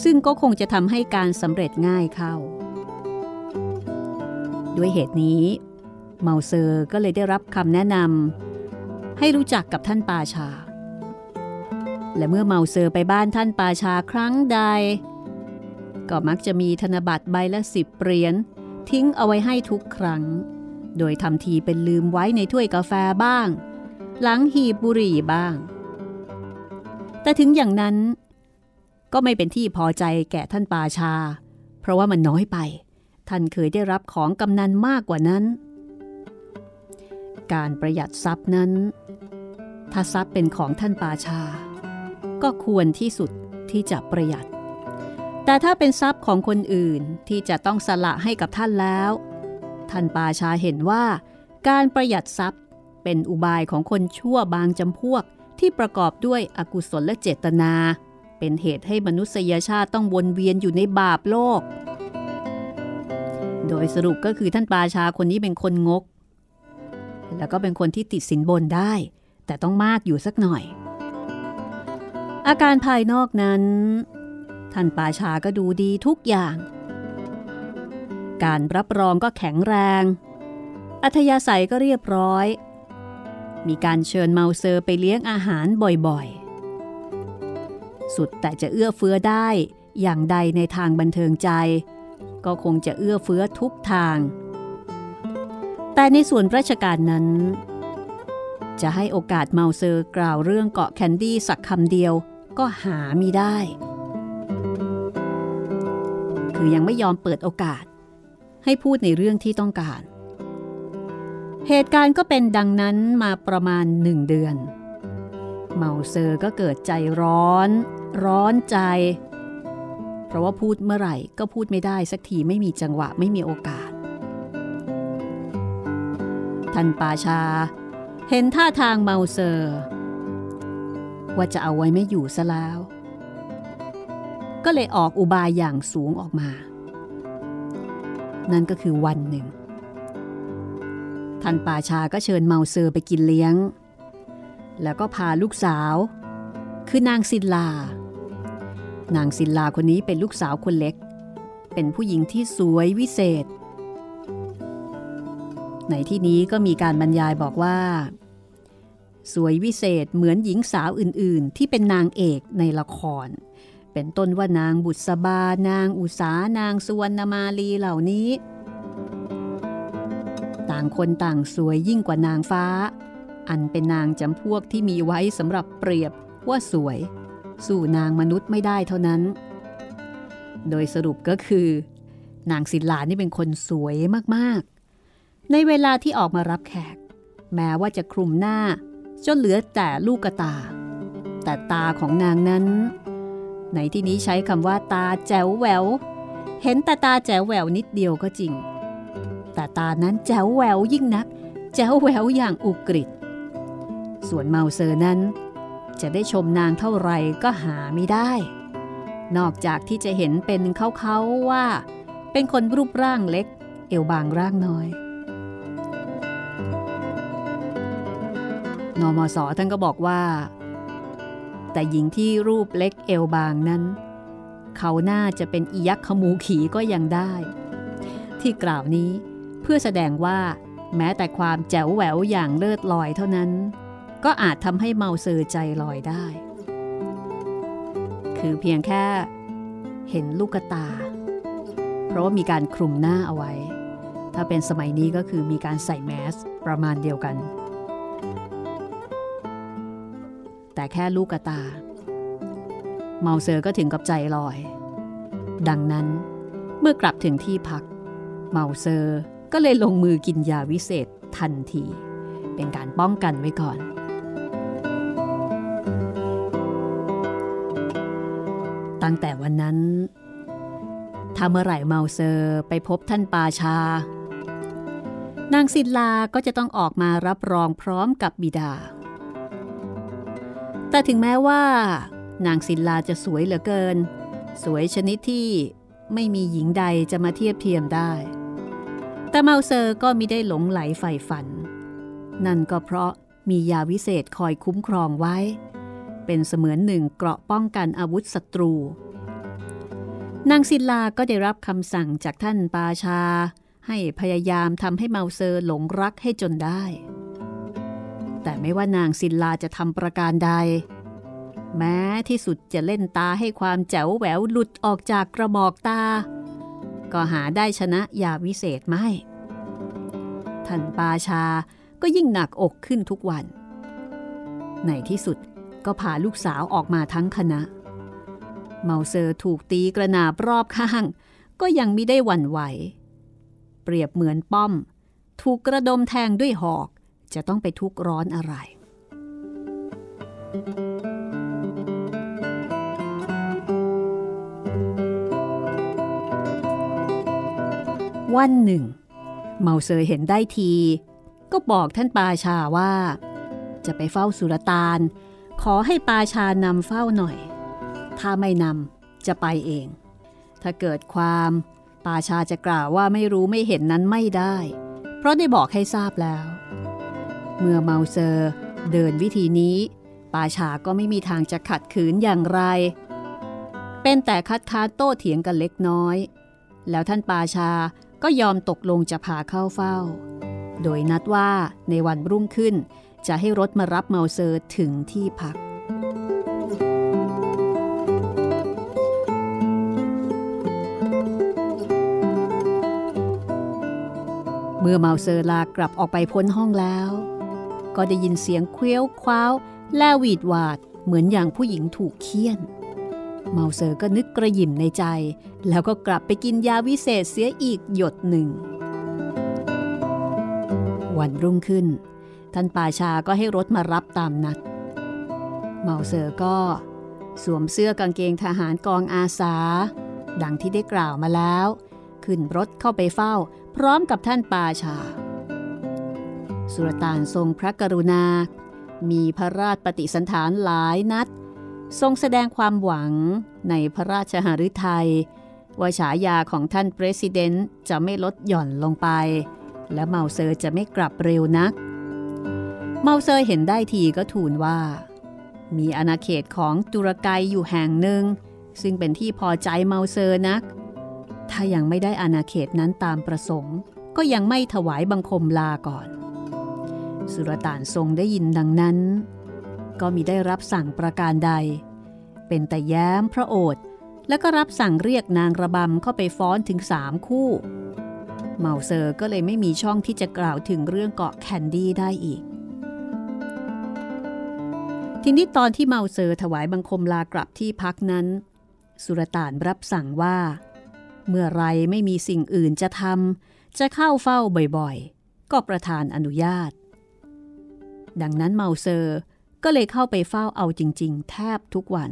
ซึ่งก็คงจะทำให้การสำเร็จง่ายเข้า ด้วยเหตุนี้ เมาเซอร์ก็เลยได้รับคำแนะนำให้รู้จักกับท่านปาชา และเมื่อเมาเซอร์ไปบ้านท่านปาชาครั้งใด ก็มักจะมีธนบัตรใบละสิบเหรียญทิ้งเอาไว้ให้ทุกครั้ง โดยทำทีเป็นลืมไว้ในถ้วยกาแฟบ้าง หลังหีบบุหรี่บ้าง แต่ถึงอย่างนั้น ก็ไม่เป็นที่พอใจแก่ท่านปาชา เพราะว่ามันน้อยไป ท่านเคยได้รับของกำนันมากกว่านั้น การประหยัดทรัพย์นั้น ถ้าทรัพย์เป็นของท่านปาชา ก็ควรที่สุดที่จะประหยัดแต่ถ้าเป็นทรัพย์ของคนอื่นที่จะต้องสละให้กับท่านแล้ว ท่านปาชาเห็นว่า การประหยัดทรัพย์เป็นอุบายของคนชั่วบางจำพวกที่ประกอบด้วยอกุศลและเจตนา เป็นเหตุให้มนุษยชาติต้องวนเวียนอยู่ในบาปโลก โดยสรุปก็คือท่านปาชาคนนี้เป็นคนงก แล้วก็เป็นคนที่ติดสินบนได้ แต่ต้องมากอยู่สักหน่อย อาการภายนอกนั้น ท่านปาชาก็ดูดีทุกอย่าง การรับรองก็แข็งแรง อัธยาศัยก็เรียบร้อย มีการเชิญเมาเซอร์ไปเลี้ยงอาหารบ่อยๆ สุดแต่จะเอื้อเฟื้อได้อย่างใดในทางบันเทิงใจ ก็คงจะเอื้อเฟื้อทุกทาง แต่ในส่วนราชการนั้น จะให้โอกาสเมาเซอร์กล่าวเรื่องเกาะแคนดี้สักคำเดียวก็หามีได้ คือยังไม่ยอมเปิดโอกาส ให้พูดในเรื่องที่ต้องการ เหตุการณ์ก็เป็นดังนั้นมาประมาณหนึ่งเดือน เมาเซอร์ก็เกิดใจร้อน ร้อนใจ เพราะว่าพูดเมื่อไหร่ก็พูดไม่ได้สักทีไม่มีจังหวะไม่มีโอกาส ท่านปาชา เห็นท่าทางเมาเซอร์ ว่าจะเอาไว้ไม่อยู่ซะแล้ว ก็เลยออกอุบายอย่างสูงออกมา นั่นก็คือวันหนึ่ง ท่านป่าชาก็เชิญเมาเซอร์ไปกินเลี้ยง แล้วก็พาลูกสาว คือนางศิลา นางศิลาคนนี้เป็นลูกสาวคนเล็ก เป็นผู้หญิงที่สวยวิเศษ ในที่นี้ก็มีการบรรยายบอกว่า สวยวิเศษเหมือนหญิงสาวอื่นๆ ที่เป็นนางเอกในละคร เป็นต้นว่านางบุษบา นางอุสานางสุวรรณมาลีเหล่านี้ ต่างคนต่างสวยยิ่งกว่านางฟ้า อันเป็นนางจำพวกที่มีไว้สำหรับเปรียบว่าสวย สู่นางมนุษย์ไม่ได้เท่านั้น โดยสรุปก็คือ นางศิลานี่เป็นคนสวยมากๆ ในเวลาที่ออกมารับแขก แม้ว่าจะคลุมหน้าจนเหลือแต่ลูกตา แต่ตาของนางนั้น ในที่นี้ใช้คำว่าตาแจ๋วแหวว เห็นแต่ตาแจ๋วแหววนิดเดียวก็จริง แต่ตานั้นแจ๋วแหววยิ่งนัก แจ๋วแหววอย่างอุกฤษ ส่วนเมาเซอร์นั้น จะได้ชมนางเท่าไรก็หาไม่ได้ นอกจากที่จะเห็นเป็นเขาๆว่า เป็นคนรูปร่างเล็ก เอวบางร่างน้อยนมสท่านก็บอกว่า แต่หญิงที่รูปเล็กเอวบางนั้น เขาน่าจะเป็นอียักษ์ขมูขีก็ยังได้ ที่กล่าวนี้เพื่อแสดงว่า แม้แต่ความแจ๋วแหววอย่างเลิศลอยเท่านั้น ก็อาจทำให้เมาเซอร์ใจลอยได้ คือเพียงแค่เห็นลูกตา เพราะว่ามีการคลุมหน้าเอาไว้ ถ้าเป็นสมัยนี้ก็คือมีการใส่แมสประมาณเดียวกัน แต่แค่ลูกตา เมาเซอร์ก็ถึงกับใจลอย ดังนั้นเมื่อกลับถึงที่พัก เมาเซอร์ก็เลยลงมือกินยาวิเศษทันที เป็นการป้องกันไว้ก่อน ตั้งแต่วันนั้นถ้าเมื่อไหร่เมาเซอร์ไปพบท่านปาชา นางศิลาก็จะต้องออกมารับรองพร้อมกับบิดา แต่ถึงแม้ว่า นางศิลาจะสวยเหลือเกิน สวยชนิดที่ไม่มีหญิงใดจะมาเทียบเทียมได้ แต่เมาเซอร์ก็มิได้หลงไหลใฝ่ฝัน นั่นก็เพราะมียาวิเศษคอยคุ้มครองไว้ เป็นเสมือนหนึ่งเกราะป้องกันอาวุธศัตรู นางศิลาก็ได้รับคำสั่งจากท่านปาชา ให้พยายามทำให้เมาเซอร์หลงรักให้จนได้ แต่ไม่ว่านางศิลาจะทำประการใด แม้ที่สุดจะเล่นตาให้ความแจ๋วแหววหลุดออกจากกระบอกตา ก็หาได้ชนะยาวิเศษไม่ ท่านปาชาก็ยิ่งหนักอกขึ้นทุกวัน ในที่สุดก็พาลูกสาวออกมาทั้งคณะ เมาเซอร์ถูกตีกระนาบรอบข้าง ก็ยังไม่ได้หวั่นไหว เปรียบเหมือนป้อม ถูกกระดมแทงด้วยหอก จะต้องไปทุกร้อนอะไร วันหนึ่ง เมาเซอร์เห็นได้ที ก็บอกท่านปาชาว่า จะไปเฝ้าสุรตาน ขอให้ปาชานำเฝ้าหน่อย ถ้าไม่นำจะไปเอง ถ้าเกิดความปาชาจะกล่าวว่าไม่รู้ไม่เห็นนั้นไม่ได้ เพราะได้บอกให้ทราบแล้ว เมื่อเมาเซอร์เดินวิธีนี้ป่าชาก็ไม่มีทางจะขัดขืนอย่างไร เป็นแต่คัดค้านโต้เถียงกันเล็กน้อย แล้วท่านป่าชาก็ยอมตกลงจะพาเข้าเฝ้า โดยนัดว่าในวันรุ่งขึ้นจะให้รถมารับเมาเซอร์ถึงที่พัก เมื่อเมาเซอร์ลากลับออกไปพ้นห้องแล้ว ก็ได้ยินเสียงเคลี้ยวคว้าวแลหวีดหวาดเหมือนอย่างผู้หญิงถูกเคี่ยน เมาเซอร์ก็นึกกระยิมในใจ แล้วก็กลับไปกินยาวิเศษเสียอีกหยดหนึ่ง วันรุ่งขึ้น ท่านป่าชาก็ให้รถมารับตามนัด เมาเซอร์ก็สวมเสื้อกางเกงทหารกองอาสา ดังที่ได้กล่าวมาแล้ว ขึ้นรถเข้าไปเฝ้า พร้อมกับท่านป่าชา สุลต่านทรงพระกรุณา มีพระราชปฏิสันถารหลายนัด ทรงแสดงความหวังในพระราชหฤทัยว่าฉายาของท่านประธานจะไม่ลดหย่อนลงไป และเมาเซอร์จะไม่กลับเร็วนัก เมาเซอร์เห็นได้ทีก็ทูลว่า มีอาณาเขตของตุรกีอยู่แห่งหนึ่ง ซึ่งเป็นที่พอใจเมาเซอร์นัก ถ้ายังไม่ได้อาณาเขตนั้นตามประสงค์ ก็ยังไม่ถวายบังคมลาก่อน สุรต่านทรงได้ยินดังนั้น ก็มีได้รับสั่งประการใด เป็นแต่แย้มพระโอษฐ์แล้วก็รับสั่งเรียกนางระบำเข้าไปฟ้อนถึงสามคู่ เมาเซอร์ก็เลยไม่มีช่องที่จะกล่าวถึงเรื่องเกาะแคนดี้ได้อีก ทีนี้ตอนที่เมาเซอร์ถวายบังคมลากลับที่พักนั้น สุรต่านรับสั่งว่า เมื่อไรไม่มีสิ่งอื่นจะทำจะเข้าเฝ้าบ่อยๆ ก็ประทานอนุญาต ดังนั้นเมาเซอร์ก็เลยเข้าไปเฝ้าเอาจริง ๆ แทบทุกวัน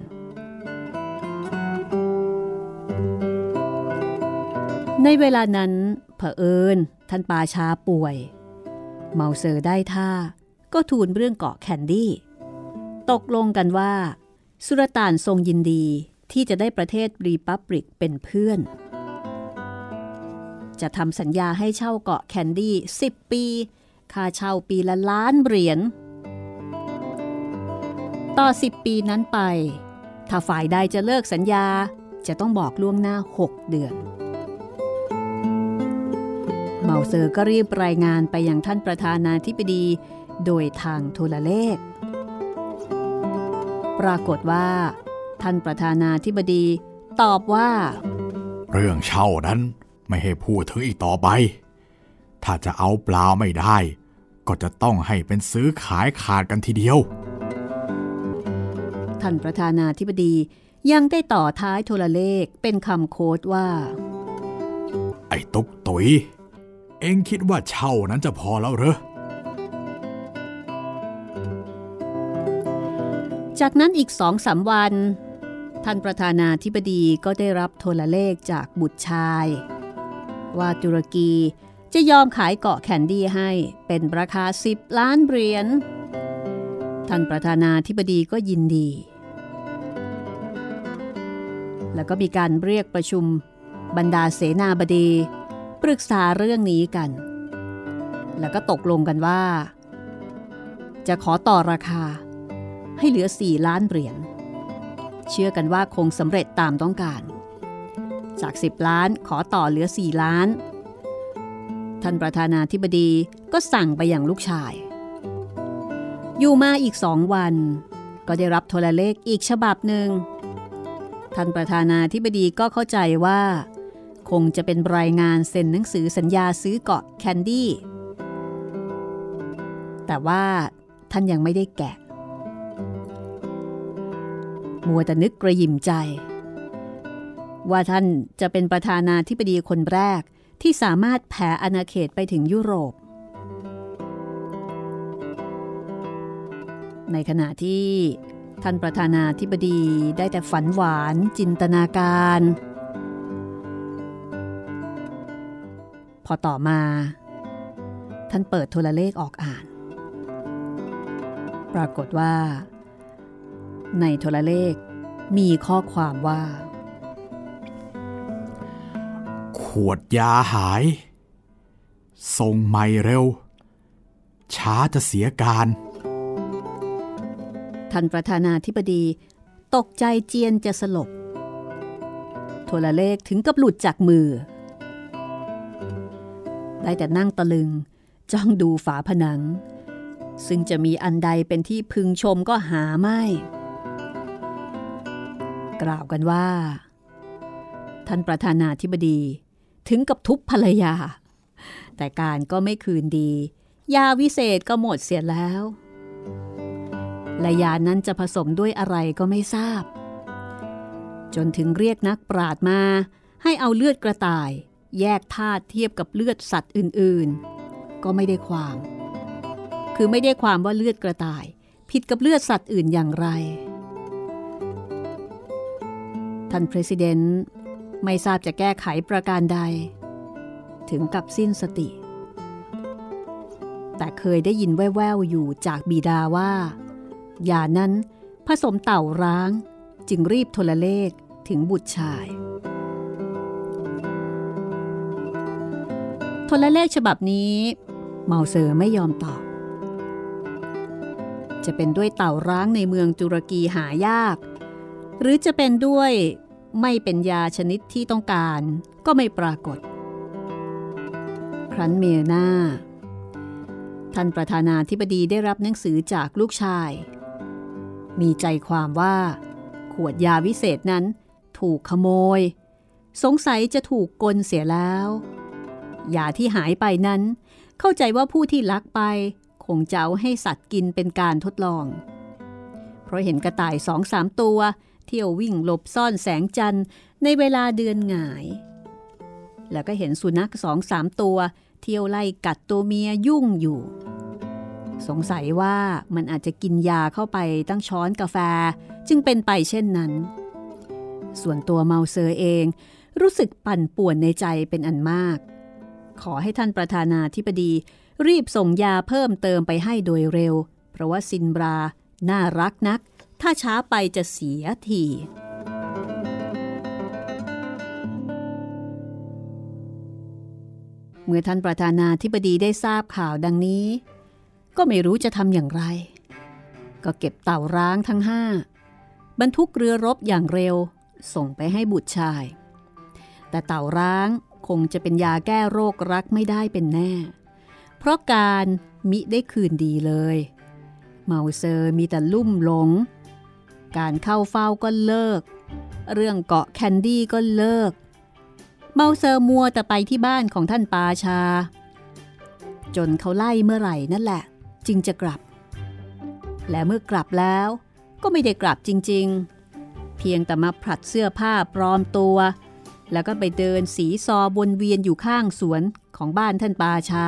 ในเวลานั้นเผอิญท่านปาชาป่วย เมาเซอร์ได้ท่าก็ทูลเรื่องเกาะแคนดี้ ตกลงกันว่า สุลต่านทรงยินดีที่จะได้ประเทศ republic เป็นเพื่อน จะทำสัญญาให้เช่าเกาะแคนดี้10 ปี ค่าเช่าปีละล้านเหรียญ ต่อ 10 ปีนั้นไป ถ้าฝ่ายใดจะเลิกสัญญาจะต้องบอกล่วงหน้า 6 เดือนเมาเซอร์ก็รีบรายงานไปยังท่านประธานาธิบดีโดยทางโทรเลข ปรากฏว่า ท่านประธานาธิบดีตอบว่า เรื่องเช่านั้นไม่ให้พูดถึงอีกต่อไป ถ้าจะเอาเปล่าไม่ได้ ก็จะต้องให้เป็นซื้อขายขาดกันทีเดียว ท่านประธานาธิบดียังได้ต่อท้ายโทรเลขเป็นคำโค้ดว่า ไอ้ตุ๊กตุย เอ็งคิดว่าเช่านั้นจะพอแล้วเหรอ จากนั้นอีกสองสามวัน ท่านประธานาธิบดีก็ได้รับโทรเลขจากบุตรชาย ว่าตุรกี จะยอมขายเกาะแคนดี้ให้เป็นราคา 10 ล้านเหรียญ ท่านประธานาธิบดีก็ยินดี แล้วก็มีการเรียกประชุมบรรดาเสนาบดี ปรึกษาเรื่องนี้กัน แล้วก็ตกลงกันว่า จะขอต่อราคาให้เหลือ 4 ล้านเหรียญ เชื่อกันว่าคงสำเร็จตามต้องการ จาก 10 ล้านขอต่อเหลือ 4 ล้าน ท่านประธานาธิบดีก็สั่งไปอย่างลูกชาย อยู่มาอีกสองวัน ก็ได้รับโทรเลขอีกฉบับหนึ่ง ท่านประธานาธิบดีก็เข้าใจว่า คงจะเป็นรายงานเซ็นหนังสือสัญญาซื้อเกาะแคนดี้ แต่ว่าท่านยังไม่ได้แกะ มัวแต่นึกกระยิมใจ ว่าท่านจะเป็นประธานาธิบดีคนแรก ที่สามารถแผ่อาณาเขตไปถึงยุโรป ในขณะที่ท่านประธานาธิบดีได้แต่ฝันหวานจินตนาการ พอต่อมา ท่านเปิดโทรเลขออกอ่าน ปรากฏว่า ในโทรเลขมีข้อความว่า ขวดยาหาย ส่งใหม่เร็ว ช้าจะเสียการ ท่านประธานาธิบดีตกใจเจียนจะสลบ โทรเลขถึงกับหลุดจากมือ ได้แต่นั่งตะลึง จ้องดูฝาผนัง ซึ่งจะมีอันใดเป็นที่พึงชมก็หาไม่ กล่าวกันว่า ท่านประธานาธิบดี ถึงกับทุบภรรยา แต่การก็ไม่คืนดี ยาวิเศษก็หมดเสียแล้ว และยานั้นจะผสมด้วยอะไรก็ไม่ทราบ จนถึงเรียกนักปราดมา ให้เอาเลือดกระต่าย แยกธาตุเทียบกับเลือดสัตว์อื่นๆ ก็ไม่ได้ความ คือไม่ได้ความว่าเลือดกระต่าย ผิดกับเลือดสัตว์อื่นอย่างไรท่านประธาน ไม่ทราบจะแก้ไขประการใด ถึงกับสิ้นสติ แต่เคยได้ยินแว่วๆอยู่จากบีดาว่ายานั้นผสมเต่าร้างจึงรีบโทรเลขถึงบุตรชายโทรเลขฉบับนี้เมาเซอร์ไม่ยอมตอบ จะเป็นด้วยเต่าร้างในเมืองตุรกีหายาก หรือจะเป็นด้วย ไม่เป็นยาชนิดที่ต้องการก็ไม่ปรากฏ ครั้นเมียหน้า ท่านประธานาธิบดีได้รับหนังสือจากลูกชาย มีใจความว่า ขวดยาวิเศษนั้นถูกขโมย สงสัยจะถูกกลเสียแล้ว ยาที่หายไปนั้น เข้าใจว่าผู้ที่ลักไป คงจะเอาให้สัตว์กินเป็นการทดลอง เพราะเห็นกระต่ายสองสามตัว เที่ยววิ่งหลบซ่อนแสงจันทร์ในเวลาเดือนหงาย แล้วก็เห็นสุนัขสองสามตัว เที่ยวไล่กัดตัวเมียยุ่งอยู่ สงสัยว่ามันอาจจะกินยาเข้าไปตั้งช้อนกาแฟจึงเป็นไปเช่นนั้น ส่วนตัวเมาเซอร์เอง รู้สึกปั่นป่วนในใจเป็นอันมาก ขอให้ท่านประธานาธิบดีรีบส่งยาเพิ่มเติมไปให้โดยเร็ว เพราะว่าซินบรา น่ารักนัก ถ้าช้าไปจะเสียทีเมื่อท่านประธานาธิบดีได้ทราบข่าวดังนี้ ก็ไม่รู้จะทำอย่างไร ก็เก็บเต่าร้างทั้งห้าบรรทุกเรือรบอย่างเร็วส่งไปให้บุตรชาย แต่เต่าร้างคงจะเป็นยาแก้โรครักไม่ได้เป็นแน่ เพราะการมิได้คืนดีเลย เมาเซอร์มีแต่ลุ่มหลง การเข้าเฝ้าก็เลิก เรื่องเกาะแคนดี้ก็เลิก เมาเซอร์มัวแต่ไปที่บ้านของท่านปาชา จนเขาไล่เมื่อไหร่นั่นแหละ จึงจะกลับ และเมื่อกลับแล้วก็ไม่ได้กลับจริงๆ เพียงแต่มาผลัดเสื้อผ้าปลอมตัว แล้วก็ไปเดินสีซอวนเวียนอยู่ข้างสวนของบ้านท่านปาชา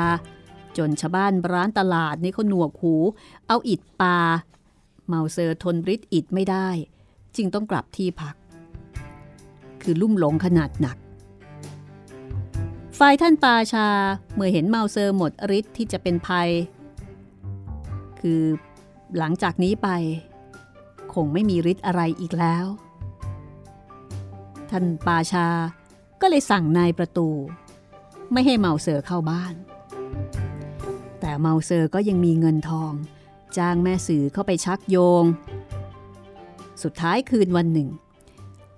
จนชาวบ้านร้านตลาดนี่เขาหนวกหู เอาอิดปา เมาเซอร์ทนริดอิดไม่ได้ จึงต้องกลับที่พัก คือลุ่มหลงขนาดหนัก ฝ่ายท่านปาชาเมื่อเห็นเมาเซอร์หมดฤทธิ์ที่จะเป็นภัย คือหลังจากนี้ไป คงไม่มีฤทธิ์อะไรอีกแล้ว ท่านปาชาก็เลยสั่งนายประตู ไม่ให้เมาเซอร์เข้าบ้าน แต่เมาเซอร์ก็ยังมีเงินทอง จ้างแม่สื่อเข้าไปชักโยง สุดท้ายคืนวันหนึ่ง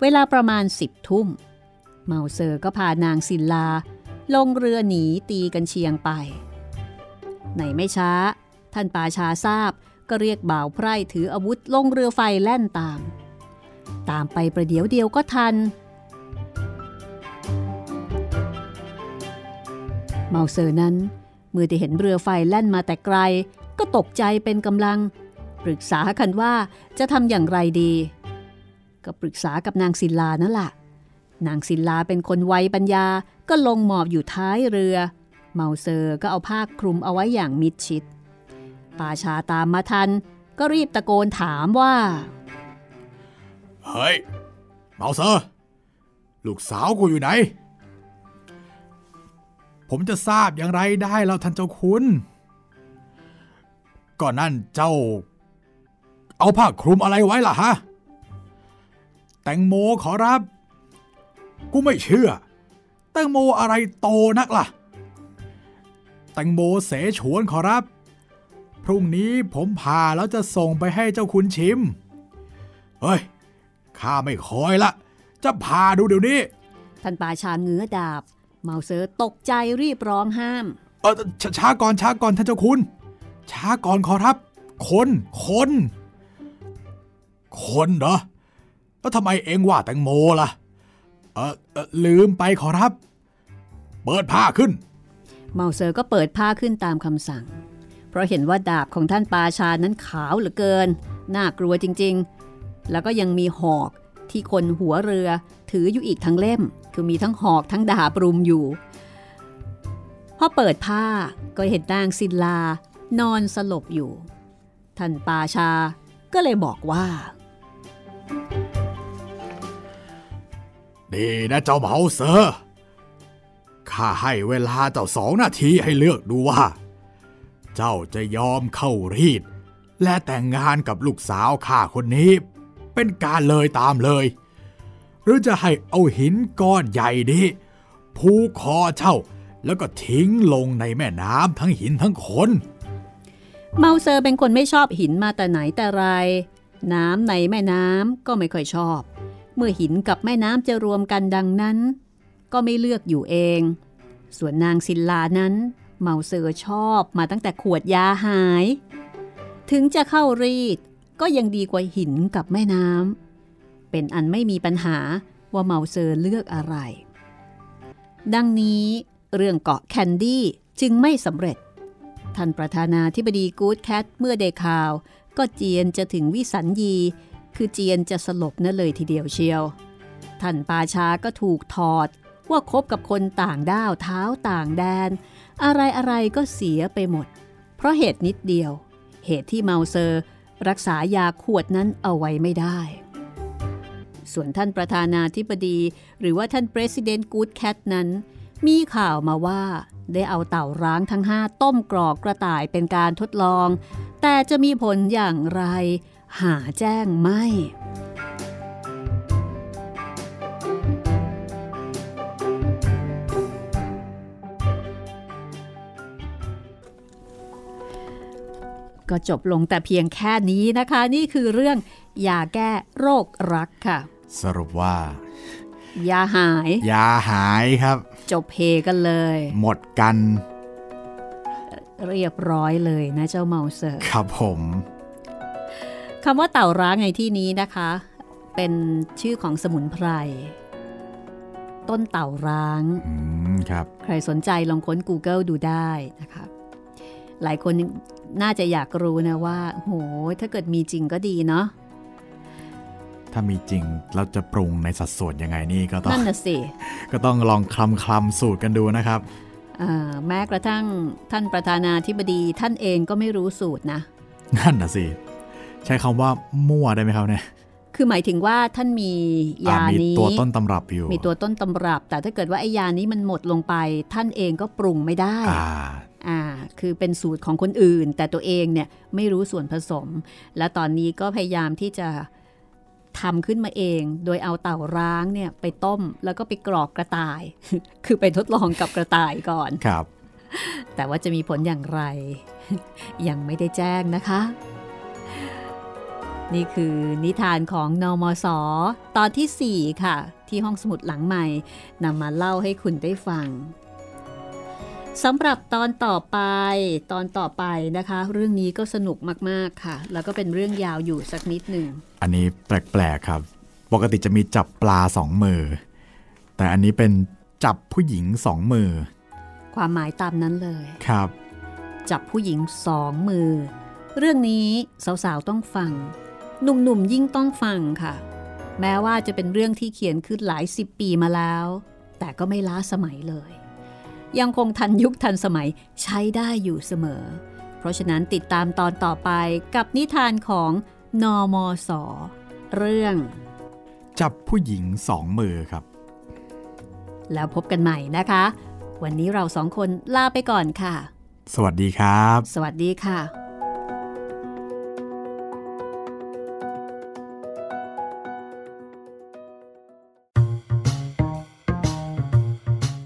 เวลาประมาณสิบทุ่ม เมาเซอร์ก็พานางศิลา ลงเรือหนีตีกรรเชียงไป ในไม่ช้า ท่านปาชาทราบก็เรียกบ่าวไพร่ถืออาวุธลงเรือไฟแล่นตาม ตามไปประเดี๋ยวเดียวก็ทัน เมาเซอร์นั้นเมื่อได้เห็นเรือไฟแล่นมาแต่ไกล ก็ตกใจเป็นกำลัง ปรึกษากันว่าจะทำอย่างไรดี ก็ปรึกษากับนางศิลานั่นแหละนางศิลาเป็นคนไวปัญญาก็ลงหมอบอยู่ท้ายเรือ เมาเซอร์ก็เอาผ้าคลุมเอาไว้อย่างมิดชิดป่าชาตามมาทัน ก็รีบตะโกนถามว่า เฮ้ย เมาเซอร์ ลูกสาวกูอยู่ไหน ผมจะทราบอย่างไรได้แล้วท่านเจ้าคุณ ก่อนนั่นเจ้า เอาผ้าคลุมอะไรไว้ล่ะฮะ แตงโมขอรับ กูไม่เชื่อ แตงโมอะไรโตนักล่ะ แตงโมเสฉวนขอรับ พรุ่งนี้ผมพาแล้วจะส่งไปให้เจ้าคุณชิม เฮ้ย ข้าไม่คอยละ จะพาดูเดี๋ยวนี้ ท่านป่าชาเงื้อดาบ เมาเซอร์ตกใจรีบร้องห้าม เออชช้าก่อนช้าก่อนท่านเจ้าคุณ ช้าก่อนขอรับ คน คน คนเหรอ แล้วทำไมเองว่าแตงโมล่ะ เออเออลืมไปขอรับ เปิดผ้าขึ้น เมาเซอร์ก็เปิดผ้าขึ้นตามคำสั่ง เพราะเห็นว่าดาบของท่านปาชานั้นขาวเหลือเกิน น่ากลัวจริง ๆ แล้วก็ยังมีหอกที่คนหัวเรือถืออยู่อีกทั้งเล่ม คือมีทั้งหอกทั้งดาบรุมอยู่พอเปิดผ้าก็เห็นนางศิลา นอนสลบอยู่ ท่านปาชาก็เลยบอกว่า ดีนะเจ้าเมาเซอร์ข้าให้เวลาเจ้าสองนาทีให้เลือกดูว่า เจ้าจะยอมเข้ารีด และแต่งงานกับลูกสาวข้าคนนี้ เป็นการเลยตามเลย หรือจะให้เอาหินก้อนใหญ่นี้ผูกคอเจ้าแล้วก็ทิ้งลงในแม่น้ำทั้งหินทั้งคน เมาเซอร์เป็นคนไม่ชอบหินมาแต่ไหนแต่ไร น้ำในแม่น้ำก็ไม่ค่อยชอบ เมื่อหินกับแม่น้ำจะรวมกันดังนั้น ก็ไม่เลือกอยู่เอง ส่วนนางศิลานั้น เมาเซอร์ชอบมาตั้งแต่ขวดยาหาย ถึงจะเข้ารีดก็ยังดีกว่าหินกับแม่น้ำเป็นอันไม่มีปัญหาว่าเมาเซอร์เลือกอะไร ดังนี้เรื่องเกาะแคนดี้จึงไม่สำเร็จ ท่านประธานาธิบดีกู๊ดแคทเมื่อได้ข่าว ก็เจียนจะถึงวิสัญญี คือเจียนจะสลบนั่นเลยทีเดียวเชียว ท่านปาชาก็ถูกถอด ว่าคบกับคนต่างด้าวเท้าต่างแดน อะไรอะไรก็เสียไปหมด เพราะเหตุนิดเดียว เหตุที่เมาเซอร์รักษายาขวดนั้นเอาไว้ไม่ได้ ส่วนท่านประธานาธิบดี หรือว่าท่าน President Good Cat นั้น มีข่าวมาว่า ได้เอาเต่าร้างทั้งห้าต้มกรอกกระต่ายเป็นการทดลอง แต่จะมีผลอย่างไร หาแจ้งไม่ ก็จบลงแต่เพียงแค่นี้นะคะ นี่คือเรื่องยาแก้โรครักค่ะ สรุปว่า ยาหาย ยาหายครับ จบเพกันเลย หมดกัน เรียบร้อยเลยนะเจ้าเมาเซอร์ครับผมคำว่าเต่าร้างในที่นี้นะคะ เป็นชื่อของสมุนไพร ต้นเต่าร้างอืมครับ ใครสนใจลองค้น Google ดูได้นะคะ หลายคนน่าจะอยากรู้นะว่า โห ถ้าเกิดมีจริงก็ดีเนาะ ถ้ามีจริงเราจะปรุงในสัดส่วนยังไงนี่ก็ต้องนั่นน่ะสิก็ต้องลองคลำคลำสูตรกันดูนะครับอ่าแม้กระทั่งท่านประธานาธิบดีท่านเองก็ไม่รู้สูตรนะ นั่นน่ะสิ ใช้คำว่ามั่วได้ไหมครับเนี่ยคือหมายถึงว่าท่านมียาอ่มีนี้ตัวต้นตำรับอยู่ มีตัวต้นตำรับ แต่ถ้าเกิดว่าไอ้ยานี้มันหมดลงไป ท่านเองก็ปรุงไม่ได้อ่าอ่าคือเป็นสูตรของคนอื่น แต่ตัวเองเนี่ยไม่รู้ส่วนผสม และตอนนี้ก็พยายามที่จะ ทำขึ้นมาเอง โดยเอาเต่าร้างเนี่ยไปต้มแล้วก็ไปกรอกกระต่าย คือไปทดลองกับกระต่ายก่อนครับ แต่ว่าจะมีผลอย่างไร ยังไม่ได้แจ้งนะคะ นี่คือนิทานของนอมศตอนที่ 4 ค่ะ ที่ห้องสมุดหลังใหม่นำมาเล่าให้คุณได้ฟัง สำหรับตอนต่อไปตอนต่อไปนะคะ เรื่องนี้ก็สนุกมากๆค่ะ แล้วก็เป็นเรื่องยาวอยู่สักนิดหนึ่งอันนี้แปลกๆครับ ปกติจะมีจับปลาสองมือ แต่อันนี้เป็นจับผู้หญิงสองมือ ความหมายตามนั้นเลยครับ จับผู้หญิงสองมือ เรื่องนี้สาวๆต้องฟัง หนุ่มๆยิ่งต้องฟังค่ะ แม้ว่าจะเป็นเรื่องที่เขียนขึ้นหลายสิบปีมาแล้ว แต่ก็ไม่ล้าสมัยเลย ยังคงทันยุคทันสมัยใช้ได้อยู่เสมอ เพราะฉะนั้นติดตามตอนต่อไปกับนิทานของนอมศเรื่อง จับผู้หญิงสองมือครับ แล้วพบกันใหม่นะคะ วันนี้เราสองคนลาไปก่อนค่ะ สวัสดีครับ สวัสดีค่ะ